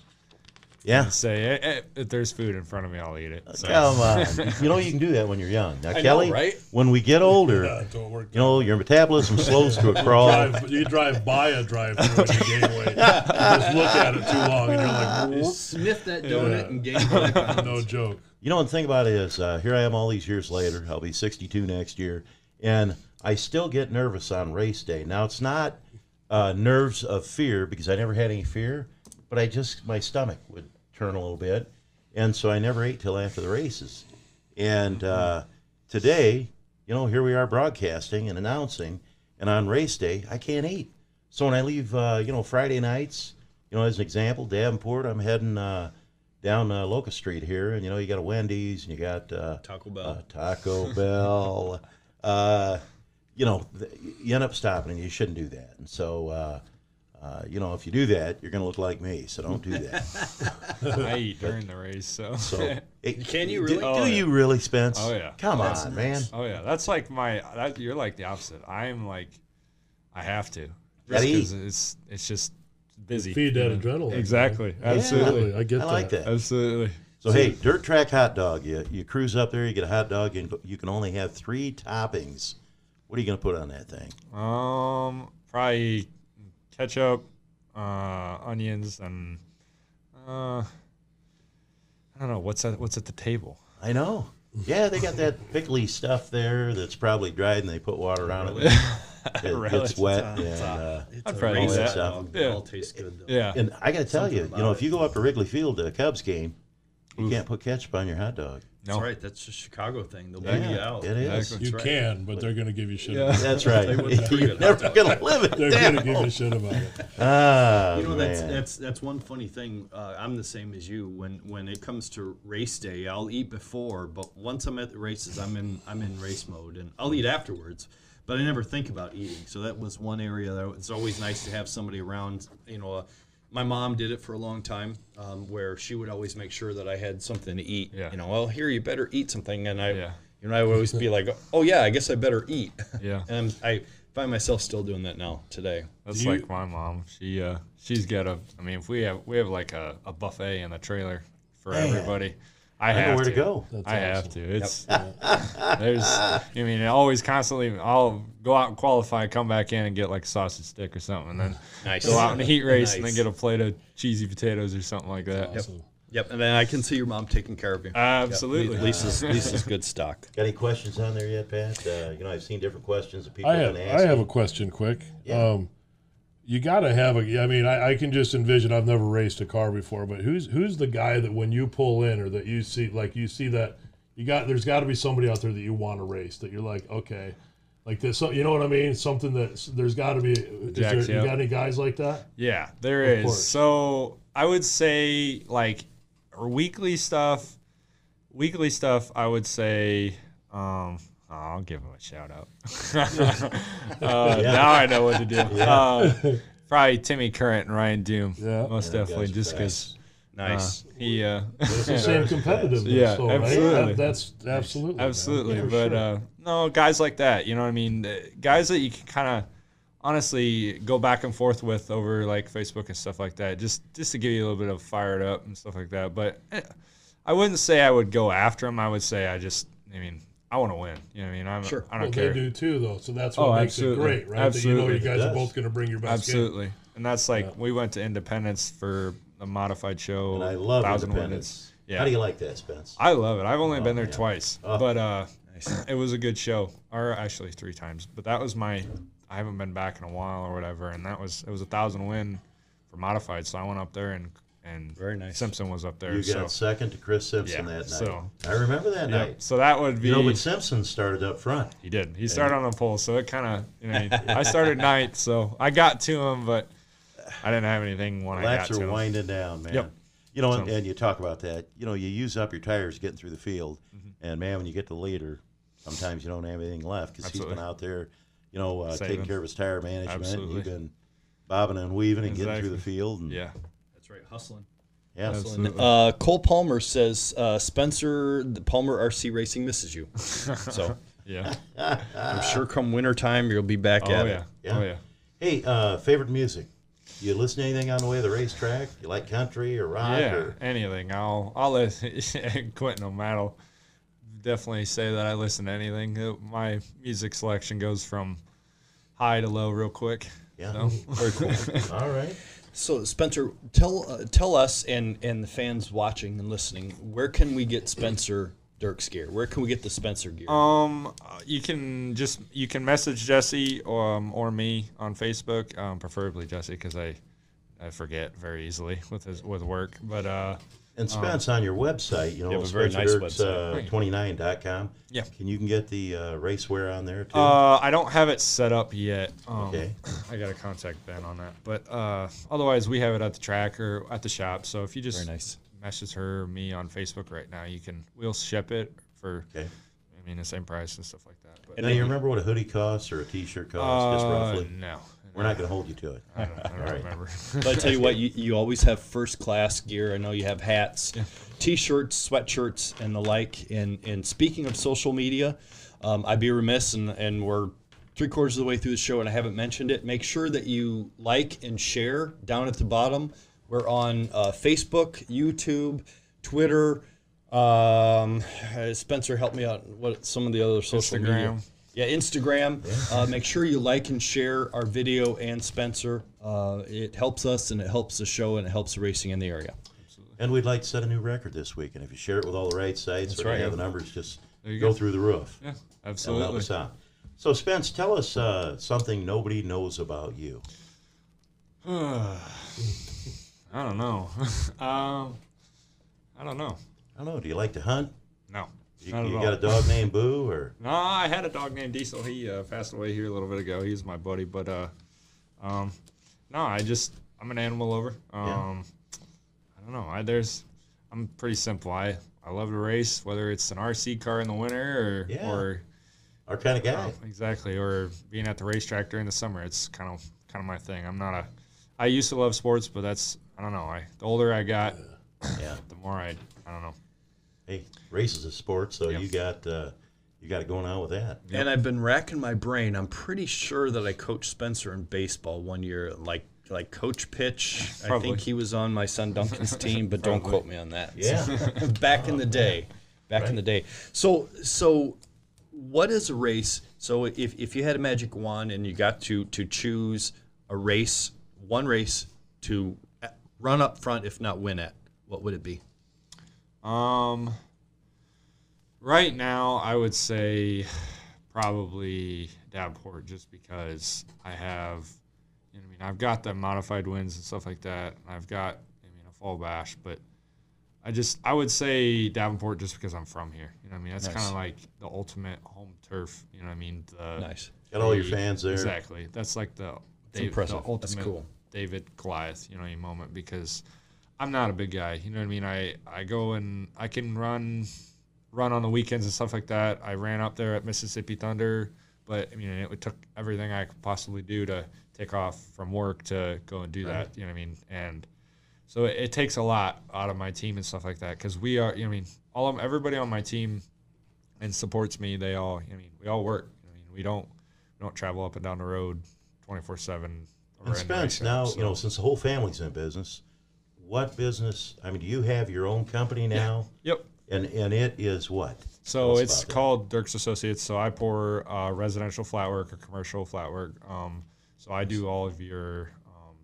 Yeah. say eh, eh, if there's food in front of me, I'll eat it. So, Come on. you know you can do that when you're young. Now, know, Kelly, right? when we get older, Yeah, don't work. you know, your metabolism slows to a crawl. drive, you drive by a drive-through and you gain weight. You just look at it too long and you're like, "Whoop." Sniff that donut and gain no joke. You know, and the thing about it is, uh, here I am all these years later. I'll be 62 next year, and I still get nervous on race day. Now, it's not uh, nerves of fear because I never had any fear, but I just my stomach would turn a little bit, and so I never ate till after the races. And uh, today, you know, here we are broadcasting and announcing, and on race day, I can't eat. So when I leave, uh, you know, Friday nights, you know, as an example, Davenport, I'm heading uh, down uh, Locust Street here, and you know, you got a Wendy's and you got uh, Taco uh, Bell. Taco Bell. Uh, you know, th- you end up stopping, and you shouldn't do that. And so, uh, you know, if you do that, you're going to look like me. So don't do that. I eat during the race. So, So, it- Can you do- really? Do, Oh, yeah. you really, Spence? Oh, yeah. Come That's on, man. oh yeah, that's like my. That, you're like the opposite. I'm like, I have to. Gotta eat. It's it's just busy. Feed that know? adrenaline. Exactly. Absolutely. Absolutely. I get I like that. Absolutely. So hey, dirt track hot dog. You you cruise up there, you get a hot dog, and you can only have three toppings. What are you going to put on that thing? Um, probably ketchup, uh, onions, and uh, I don't know what's at what's at the table. I know. Yeah, they got that pickly stuff there that's probably dried, and they put water on it. It Really? gets wet, and uh, I'd probably do that. dog. They Yeah. all taste good though. Yeah. and I got to tell you, Something you know, about if you go up to Wrigley Field to a Cubs game, you can't put ketchup on your hot dog. That's right. That's a Chicago thing. They'll bag you out. it is. Exactly. You right. can, but they're going to give you shit. Yeah. About it. That's right. They You're it never up. going to live it They're going to give you shit about it. Ah, You know that's man. that's that's one funny thing. Uh, I'm the same as you. When when it comes to race day, I'll eat before, but once I'm at the races, I'm in I'm in race mode, and I'll eat afterwards. But I never think about eating. So that was one area that it's always nice to have somebody around. You know, uh, my mom did it for a long time, um, where she would always make sure that I had something to eat. Yeah. You know, well here you better eat something, and I, Yeah. you know, I would always be like, oh yeah, I guess I better eat. Yeah. and I find myself still doing that now today. That's you- like my mom. She uh she's got a. I mean, if we have we have like a, a buffet in the trailer for Man. everybody. I, I know have where to go. That's I have to. It's there's. I mean, I always constantly. I'll go out and qualify, come back in and get like a sausage stick or something, and then Nice. go out in the heat race and then get a plate of cheesy potatoes or something like that. Awesome. Yep, and then I can see your mom taking care of you. Absolutely. Lisa's Lisa's good stock. Got any questions on there yet, Pat? Uh, you know, I've seen different questions that people I have have been I have a question quick. Yeah. Um, you got to have a. I mean, I, I can just envision. I've never raced a car before, but who's who's the guy that when you pull in or that you see, like you see that you got. There's got to be somebody out there that you want to race that you're like, okay, like this. So, you know what I mean? Something that there's got to be. Is there, you got any guys like that? Yeah, there Of is. course. So I would say like or weekly stuff, weekly stuff, I would say. Um, oh, I'll give him a shout out. uh, Now I know what to do. Uh, probably Timmy Current and Ryan Doom. Yeah. most Yeah, definitely, guys just because Nice. he. Uh, It's the same competitiveness, Yeah, though, right? absolutely. That- that's absolutely. Absolutely, Yeah, but sure. uh, no guys like that. You know what I mean? Uh, Guys that you can kind of honestly go back and forth with over like Facebook and stuff like that, just just to give you a little bit of fired up and stuff like that. But eh, I wouldn't say I would go after him. I would say I just, I mean, I want to win. You know what I mean? I'm, Sure. I well, don't they care. do too, though. So that's what Oh, makes absolutely. it great, right? That you know Absolutely. you guys are both going to bring your best game. Absolutely, and that's like we went to Independence for a modified show. And I love Thousand Independence. Women's. Yeah. How do you like that, Spence? I love it. I've only been there yeah. twice, Oh. but uh, it was a good show, or actually three times. But that was my. I haven't been back in a while or whatever, and that was it was a thousand win for modified. So I went up there and and Very nice. Simpson was up there. You so got second to Chris Simpson Yeah, that night. so- I remember that yeah, night. so that would be. You know, but Simpson started up front. he did. He started on the pole, so it kind of you know I started ninth, so I got to him, but I didn't have anything when I got to him. Laps are him. winding down, man. Yep. You know, and, So- and you talk about that. You know, you use up your tires getting through the field, Mm-hmm. and man, when you get to the leader, sometimes you don't have anything left because he's been out there, you know, uh, taking care of his tire management. And Absolutely. you've been bobbing and weaving and getting through the field. And, Yeah, That's right. Hustling. yeah. absolutely. Uh, Cole Palmer says uh, Spencer, the Palmer RC Racing misses you. So yeah. I'm sure come wintertime you'll be back Oh at yeah. it. Yeah. Oh yeah. Hey, uh, favorite music? You listen to anything on the way to the racetrack? You like country or rock? Yeah, Or, anything. I'll I'll let Quentin O'Mattle definitely say that I listen to anything. Uh, My music selection goes from high to low real quick. yeah. So, Very cool. All right. So Spencer, tell uh, tell us and and the fans watching and listening, where can we get Spencer Diercks' gear? Where can we get the Spencer gear? um, uh, you can just you can message Jesse um, or me on Facebook, um, preferably Jesse because I I forget very easily with his with work. But uh, And Spence, on your website, you know, You have a very nice uh, website. 29.com. Yeah. Can you can get the uh, racewear on there too? Uh, I don't have it set up yet. Um, Okay. I got to contact Ben on that. But uh, otherwise, we have it at the track or at the shop. So if you just Very nice. message her or me on Facebook right now, you can. We'll ship it for. okay. I mean, the same price and stuff like that. But Now, you remember what a hoodie costs or a T-shirt costs, just uh, roughly? no, We're not going to hold you to it. I don't, I don't All right. remember. But I tell you what, you, you always have first class gear. I know you have hats, t-shirts, sweatshirts, and the like. And and speaking of social media, um, I'd be remiss, and, and we're three quarters of the way through the show, and I haven't mentioned it. Make sure that you like and share down at the bottom. We're on uh, Facebook, YouTube, Twitter. Um, uh, Spencer, help me out. What some of the other social media? Yeah, Instagram. Uh, make sure you like and share our video and Spencer. Uh, it helps us and it helps the show and it helps the racing in the area. Absolutely. And we'd like to set a new record this week. And if you share it with all the right sites, That's we're going right. to have the numbers just go go. through the roof. Yeah, That'll help absolutely. us out. So, Spence, tell us uh, something nobody knows about you. I don't know. um, I don't know. I don't know. Do you like to hunt? You, you got a dog named Boo, or No, I had a dog named Diesel. He uh, passed away here a little bit ago. He's my buddy, but uh, um, no, I just I'm an animal lover. Um, I don't know. I there's I'm pretty simple. I I love to race, whether it's an RC car in the winter or Yeah. or our kind of guy? oh, exactly or being at the racetrack during the summer. It's kind of kind of my thing. I'm not a I used to love sports, but that's I don't know. I the older I got, yeah. the more I I don't know. Hey, race is a sport, so Yeah. you got uh, you got it going on with that. And I've been racking my brain. I'm pretty sure that I coached Spencer in baseball one year, like like coach pitch. I think he was on my son Duncan's team, but don't quote me on that. Yeah. back in the day, back in the day. So so, what is a race? So if, if you had a magic wand and you got to to choose a race, one race to uh, run up front, if not win at, what would it be? Um, right now, I would say probably Davenport, just because I have, you know, I mean, I've got the modified wins and stuff like that. and I've got, I mean, a fall bash, but I just, I would say Davenport just because I'm from here. You know, what I mean, that's Nice. kind of like the ultimate home turf. You know, what I mean, the, Nice. Got all your fans there. Exactly. That's like the, Dave, impressive. the That's ultimate cool. David Goliath, you know, moment because I'm not a big guy. You know what I mean? I I go and I can run run on the weekends and stuff like that. I ran up there at Mississippi Thunder, but I mean it took everything I could possibly do to take off from work to go and do that. You know what I mean? And so it, it takes a lot out of my team and stuff like that because we are. You know what I mean? All of everybody on my team and supports me. They all. I mean, we all work. I mean, we don't we don't travel up and down the road twenty four seven. And Spence, now you know since the whole family's in business, what business? I mean, do you have your own company now? Yep. And and it is what? So us it's about that. called Diercks Associates. So I pour uh, residential flat work or commercial flat work. Um, so I do all of your um,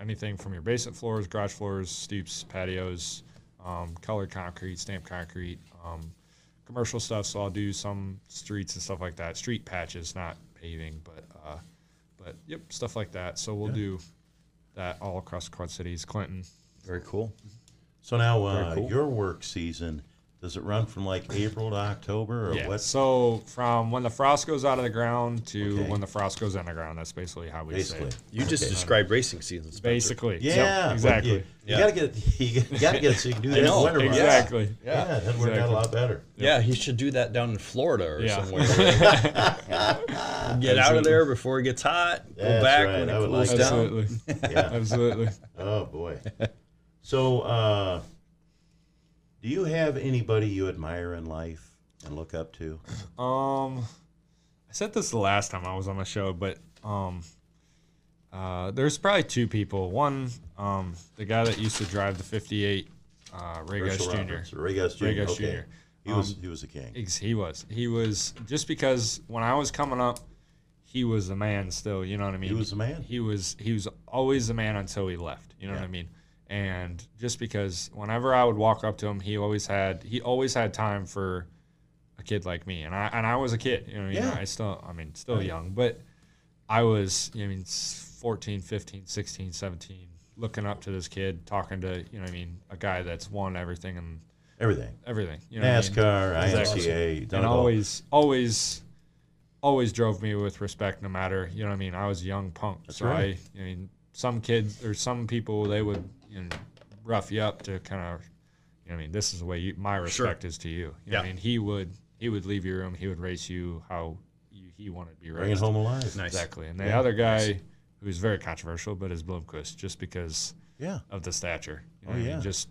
anything from your basement floors, garage floors, stoops, patios, um, colored concrete, stamped concrete, um, commercial stuff. So I'll do some streets and stuff like that. Street patches, not paving, but uh, but yep, stuff like that. So we'll do that all across the Quad Cities, Clinton. Very cool. So now uh, cool. your work season does it run from like April to October or Yeah. what? So from when the frost goes out of the ground to Okay. when the frost goes in the ground, that's basically how we Basically. say it. You just described racing seasons. Basically. Yeah, Yep, exactly. You, you Yeah. gotta get you gotta get it so you can do that in know, the winter months. exactly. Yeah, that'd work out a lot better. Yeah, he should do that down in Florida or Yeah. somewhere. Get out of there before it gets hot. Go back right. when it cools like down. Absolutely. Yeah. Absolutely. Oh boy. So, uh, do you have anybody you admire in life and look up to? Um, I said this the last time I was on the show, but um, uh, there's probably two people. One, um, the guy that used to drive the '58 uh, Ray Guss Herschel Jr. Ray Guss Jr. Ray okay. Jr. He was he was a king. He was. He was just because when I was coming up, he was a man still. You know what I mean? He was a man. He was. He was always a man until he left. You know what I mean? And just because whenever I would walk up to him, he always had. He always had time for a kid like me, and I and I was a kid. You know, what I mean, Yeah. I still. I mean, still young, but I was. You know, I mean, s- 14, 15, 16, 17, looking up to this kid, talking to you know, I mean, a guy that's won everything and Everything. everything. You know what I mean? NASCAR. IMCA, and always, always, always drove me with respect, no matter you know. what I mean, I was a young punk, so right. I, I mean, some kids or some people they would you know rough you up to kind of, you know, I mean, this is the way you, my respect is to you. you know what I mean, he would he would leave your room, he would race you how you, he wanted to be Bring it home alive. Nice. Exactly, and the other guy who's very controversial, but is Bloomquist, just because Yeah. of the stature. You oh, know Oh, what I mean? yeah. Just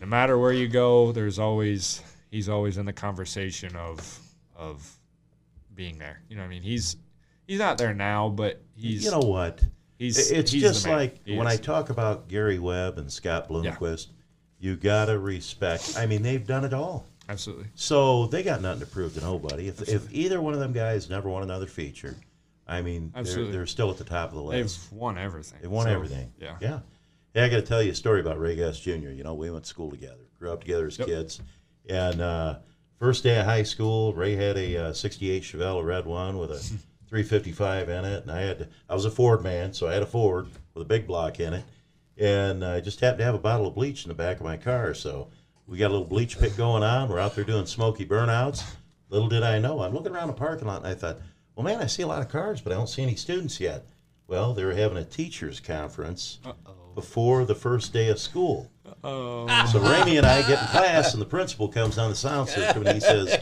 no matter where you go, there's always he's always in the conversation of of being there. You know what I mean? He's he's not there now, but he's You know what? He's It's he's just like He when I talk about Gary Webb and Scott Bloomquist, you gotta respect. I mean, they've done it all. absolutely So they got nothing to prove to nobody. If, if either one of them guys never won another feature, I mean, they're, they're still at the top of the list. they've won everything. They've won So, everything. Yeah. Yeah. Hey, I got to tell you a story about Ray Guss Jr. You know, we went to school together, grew up together as Yep. kids. And uh, first day of high school, Ray had a uh, 68 Chevelle, a red one with a 355 in it. And I had, to, I was a Ford man, so I had a Ford with a big block in it. And I just happened to have a bottle of bleach in the back of my car. So we got a little bleach pit going on. We're out there doing smoky burnouts. Little did I know, I'm looking around the parking lot and I thought, well, man, I see a lot of cars, but I don't see any students yet. Well, they were having a teachers' conference before the first day of school. Oh, So Ramey and I get in class, and the principal comes down the sound system and he says,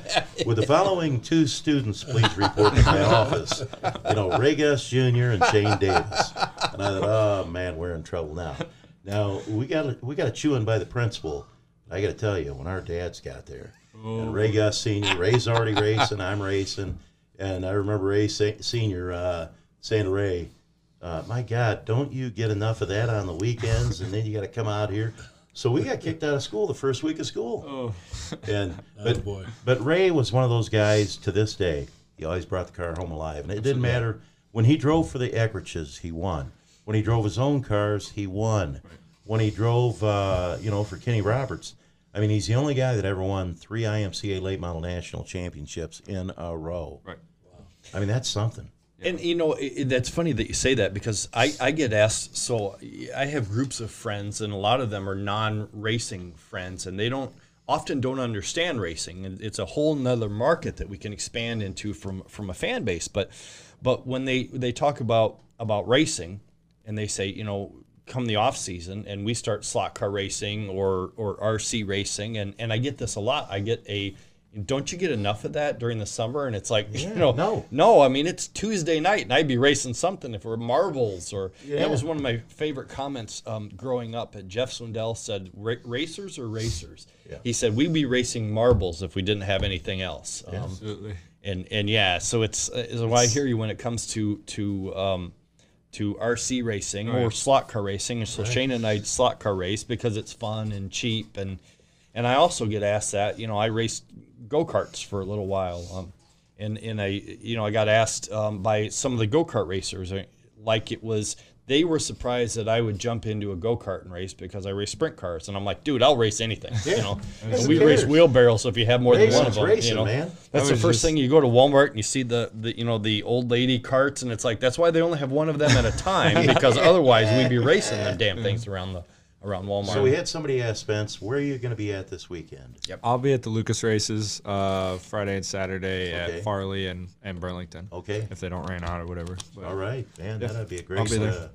"Would the following two students please report to my office? You know, Ray Guss Jr. and Shane Davis." And I thought, "Oh man, we're in trouble now." Now we got we got a chewing by the principal. I got to tell you, when our dads got there, and Ray Guss Senior, Ray's already racing, I'm racing, and I remember Ray Se- Senior uh, saying to Ray, uh, "My God, don't you get enough of that on the weekends? And then you got to come out here." So we got kicked out of school the first week of school. oh, And Oh, but boy. but Ray was one of those guys to this day. He always brought the car home alive, and it didn't matter when he drove for the Eckriches, he won. When he drove his own cars, he won. When he drove, uh, you know, for Kenny Roberts, I mean, he's the only guy that ever won three IMCA late model national championships in a row. right. Wow. I mean, that's something. And you know i i- that's funny that you say that because I, I get asked. So I have groups of friends, and a lot of them are non-racing friends, and they don't often don't understand racing, and it's a whole nother market that we can expand into from from a fan base. But but when they they talk about about racing, and they say you know come the off season and we start slot car racing or or RC racing, and and I get this a lot. I get a don't you get enough of that during the summer? And it's like, you know, no. no. I mean, it's Tuesday night, and I'd be racing something if it were marbles or. Yeah. That was one of my favorite comments um, growing up. And Jeff Swindell said, "Racers or racers?" Yeah. He said, "We'd be racing marbles if we didn't have anything else." Um, Absolutely. and and yeah, so it's uh, so I hear you when it comes to to um, to RC racing or slot car racing. And so Shane and I slot car race because it's fun and cheap, and and I also get asked that. You know, I raced go karts for a little while, um, and and I you know I got asked um, by some of the go kart racers uh, like it was. They were surprised that I would jump into a go kart and race because I race sprint cars, and I'm like, dude, I'll race anything. You know, Who And we race cares? wheelbarrows if you have more than one of them. racing, you know, man. that's the first just- thing you go to Walmart and you see the, the you know the old lady carts and it's like that's why they only have one of them at a time because otherwise we'd be racing the damn things around the around Walmart. So we had somebody ask Spence, where are you going to be at this weekend? Yep, I'll be at the Lucas races uh, Friday and Saturday Okay. at Farley and, and Burlington. Okay. If they don't rain out or whatever. But, All right, man, that'd be a great. I'll be there. uh,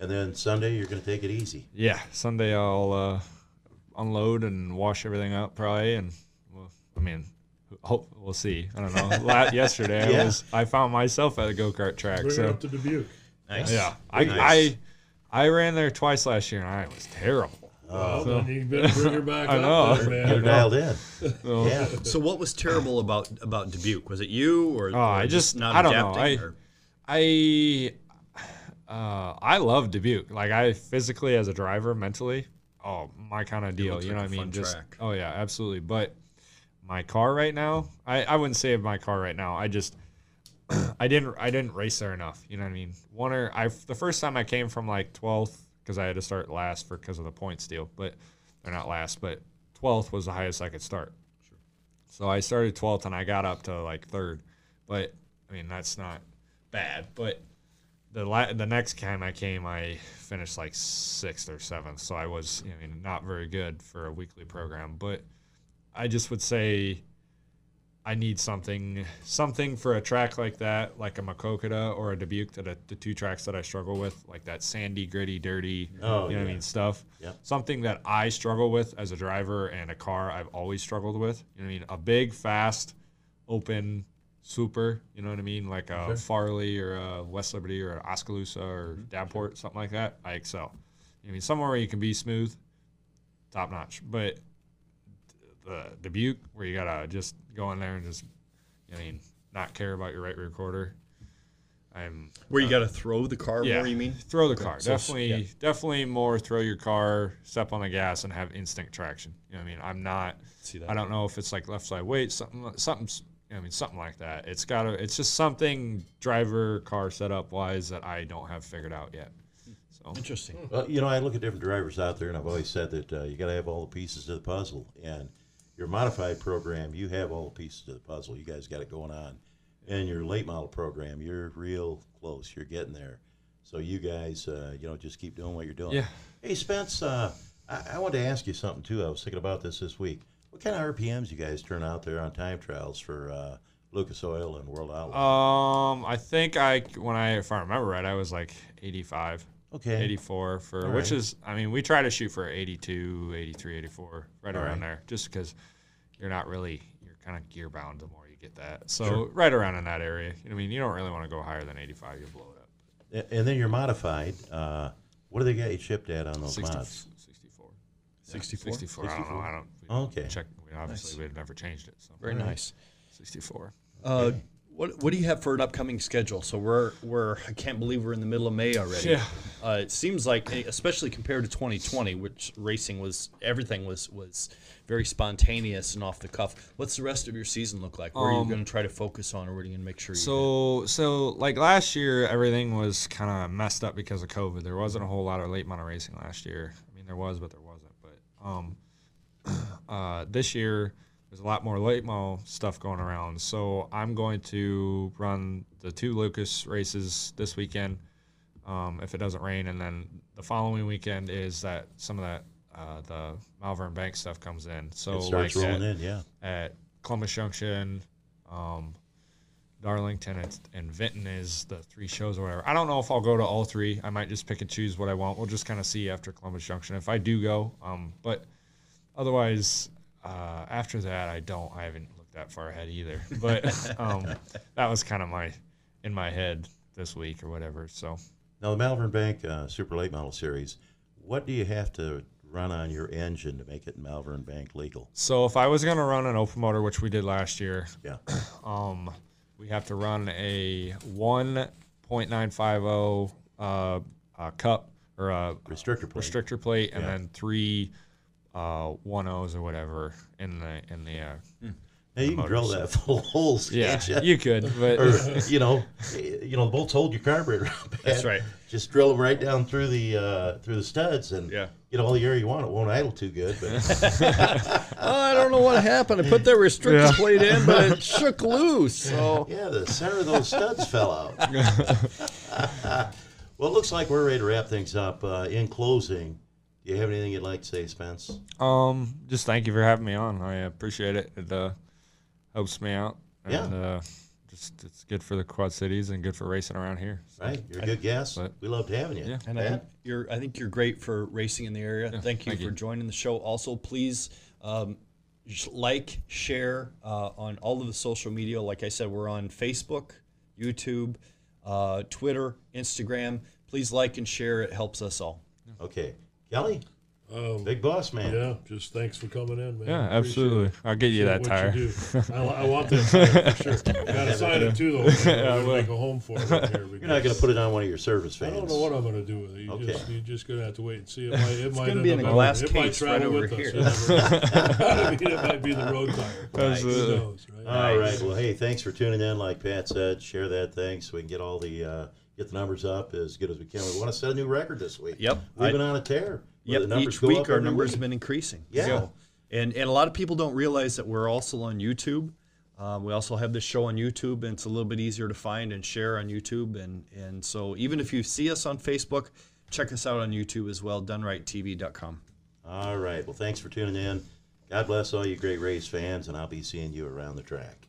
and then Sunday, you're going to take it easy. Yeah, Sunday I'll uh, unload and wash everything up probably, and well, I mean, hope we'll see. I don't know. La- yesterday Yeah. I was I found myself at a go kart track. Bring it So up to Dubuque. nice. yeah, I, Nice. I I ran there twice last year and I was terrible. Well, So- then you better bring her back I up know. there, You're dialed in. So, Yeah. So what was terrible about about Dubuque? Was it you or, Oh, I just- not I don't know. I- or- I uh, I love Dubuque. Like I physically as a driver, mentally, oh my kind of deal. You know like what I mean? fun Just track. oh yeah, absolutely. But my car right now, I, I wouldn't say my car right now. I just I didn't I didn't race there enough. You know what I mean? One or I the first time I came from like 12th because I had to start last for because of the points deal, but they're not last, but 12th was the highest I could start. So I started 12th and I got up to like third, but I mean that's not bad. But the la- the next time I came, I finished like sixth or seventh, so I was I mean not very good for a weekly program. But I just would say I need something something for a track like that, like a Maquoketa or a Dubuque, that are the two tracks that I struggle with, like that sandy, gritty, dirty, Oh, you know what. I mean, stuff. Yep. Something that I struggle with as a driver and a car I've always struggled with. You know what I mean? A big, fast, open super, you know what I mean? Like a Farley or a West Liberty or a Oskaloosa or Mm-hmm. Davenport, something like that. I excel. I mean, somewhere where you can be smooth, top notch. But the Dubuque, where you gotta just go in there and just, I mean, not care about your right rear quarter. I'm where you got to throw the car yeah, more? You mean? throw the car? so- definitely, yeah. definitely more throw your car, step on the gas, and have instant traction. You know what I mean? I'm not. See that? I don't know if it's like left side weight, something, something's. I mean, something like that. It's gotta. It's just something driver car setup wise that I don't have figured out yet. So Interesting. Well, you know, I look at different drivers out there, and I've always said that uh, you got to have all the pieces to the puzzle. And your modified program, you have all the pieces of the puzzle. You guys got it going on. And your late model program, you're real close. You're getting there. So you guys, uh, you know, just keep doing what you're doing. Yeah. Hey, Spence, uh, I, I wanted to ask you something too. I was thinking about this this week. What kind of RPMs you guys turn out there on time trials for uh, Lucas Oil and World Outlaw? Um, I think I when I if I remember right, I was like 85, okay. 84 for All which right. is I mean we try to shoot for 82, 83, 84, right All around right. there, just because you're not really you're kind of gear bound the more you get that. So right around in that area. I mean you don't really want to go higher than 85, you blow it up. And then you're modified. Uh, what do they got you shipped at on those 60, mods? 64. 64? 64. I don't know. I don't. we Oh, okay. Check. We obviously we've never changed it. So Very nice. 64. Uh, what what do you have for an upcoming schedule? So we're we're I can't believe we're in the middle of May already. Yeah. Uh, it seems like, especially compared to 2020, which racing was everything was was very spontaneous and off the cuff. What's the rest of your season look like? Where are you Um, going to try to focus on, or what are you going to make sure? you So so like last year, everything was kind of messed up because of COVID. There wasn't a whole lot of late model racing last year. I mean, there was, but there wasn't. But um, uh, this year there's a lot more late model stuff going around. So I'm going to run the two Lucas races this weekend, um, if it doesn't rain, and then the following weekend is that some of that uh, the Malvern Bank stuff comes in. So It starts like rolling at- in, yeah. at Columbus Junction, um, Darlington, and, and Vinton is the three shows or whatever. I don't know if I'll go to all three. I might just pick and choose what I want. We'll just kind of see after Columbus Junction if I do go. Um, but otherwise, uh, after that, I don't. I haven't looked that far ahead either. But um, that was kind of my in my head this week or whatever. So Now, the Malvern Bank uh, Super Late Model Series, what do you have to run on your engine to make it Malvern Bank legal? so if I was gonna run an open motor, which we did last year, Yeah. um, we have to run a 1.950 uh, uh, cup or a Restrictor plate. restrictor plate, and Yeah. then three uh, one O's or whatever in the in the uh, Now, you can drill that full of holes, yeah. can't you? You could, but or, you know, you know, the bolts hold your carburetor up. That's right. Just drill them right down through the uh, through the studs and Yeah. get all the air you want. It won't idle too good, but Oh, I don't know what happened. I put that restrictor Yeah. plate in, but it shook loose. So yeah, the center of those studs fell out. well, it looks like we're ready to wrap things up. Uh, in closing, do you have anything you'd like to say, Spence? um, just thank you for having me on. I appreciate it. It uh, helps me out, and Yeah. uh, just it's good for the Quad Cities and good for racing around here. So, Right, you're a good guest. but- we loved having you. Yeah. And I think you're I think you're great for racing in the area. thank you thank for you. joining the show. Also, please um, like, share uh, on all of the social media. Like I said, we're on Facebook, YouTube, uh, Twitter, Instagram. Please like and share. It helps us all. Okay, Kelly, Um, big boss man. yeah, just thanks for coming in, man. yeah, Appreciate absolutely. it. I'll get you that What tire. do. I, I want that tire for sure. Got to sign it too, though. We're I gonna will. make a home for it right here. You're not going to put it on one of your service I fans. don't know what I'm going to do with it. You Okay. just, you're just going to have to wait and see. It might, it might gonna end be in a out- glass it might case right travel over with us. here. You never know. I mean, it might be the road tire. Who Absolutely. knows, right? All right. Well, hey, thanks for tuning in. Like Pat said, share that thing so we can get all the uh, get the numbers up as good as we can. We want to set a new record this week. Yep. We've I- been on a tear. Yep. the numbers Each week our numbers week. have been increasing. Yeah. So, and and a lot of people don't realize that we're also on YouTube. Um, we also have this show on YouTube, and it's a little bit easier to find and share on YouTube. And and so even if you see us on Facebook, check us out on YouTube as well. DoneRightTV.com. All right. Well, thanks for tuning in. God bless all you great race fans, and I'll be seeing you around the track.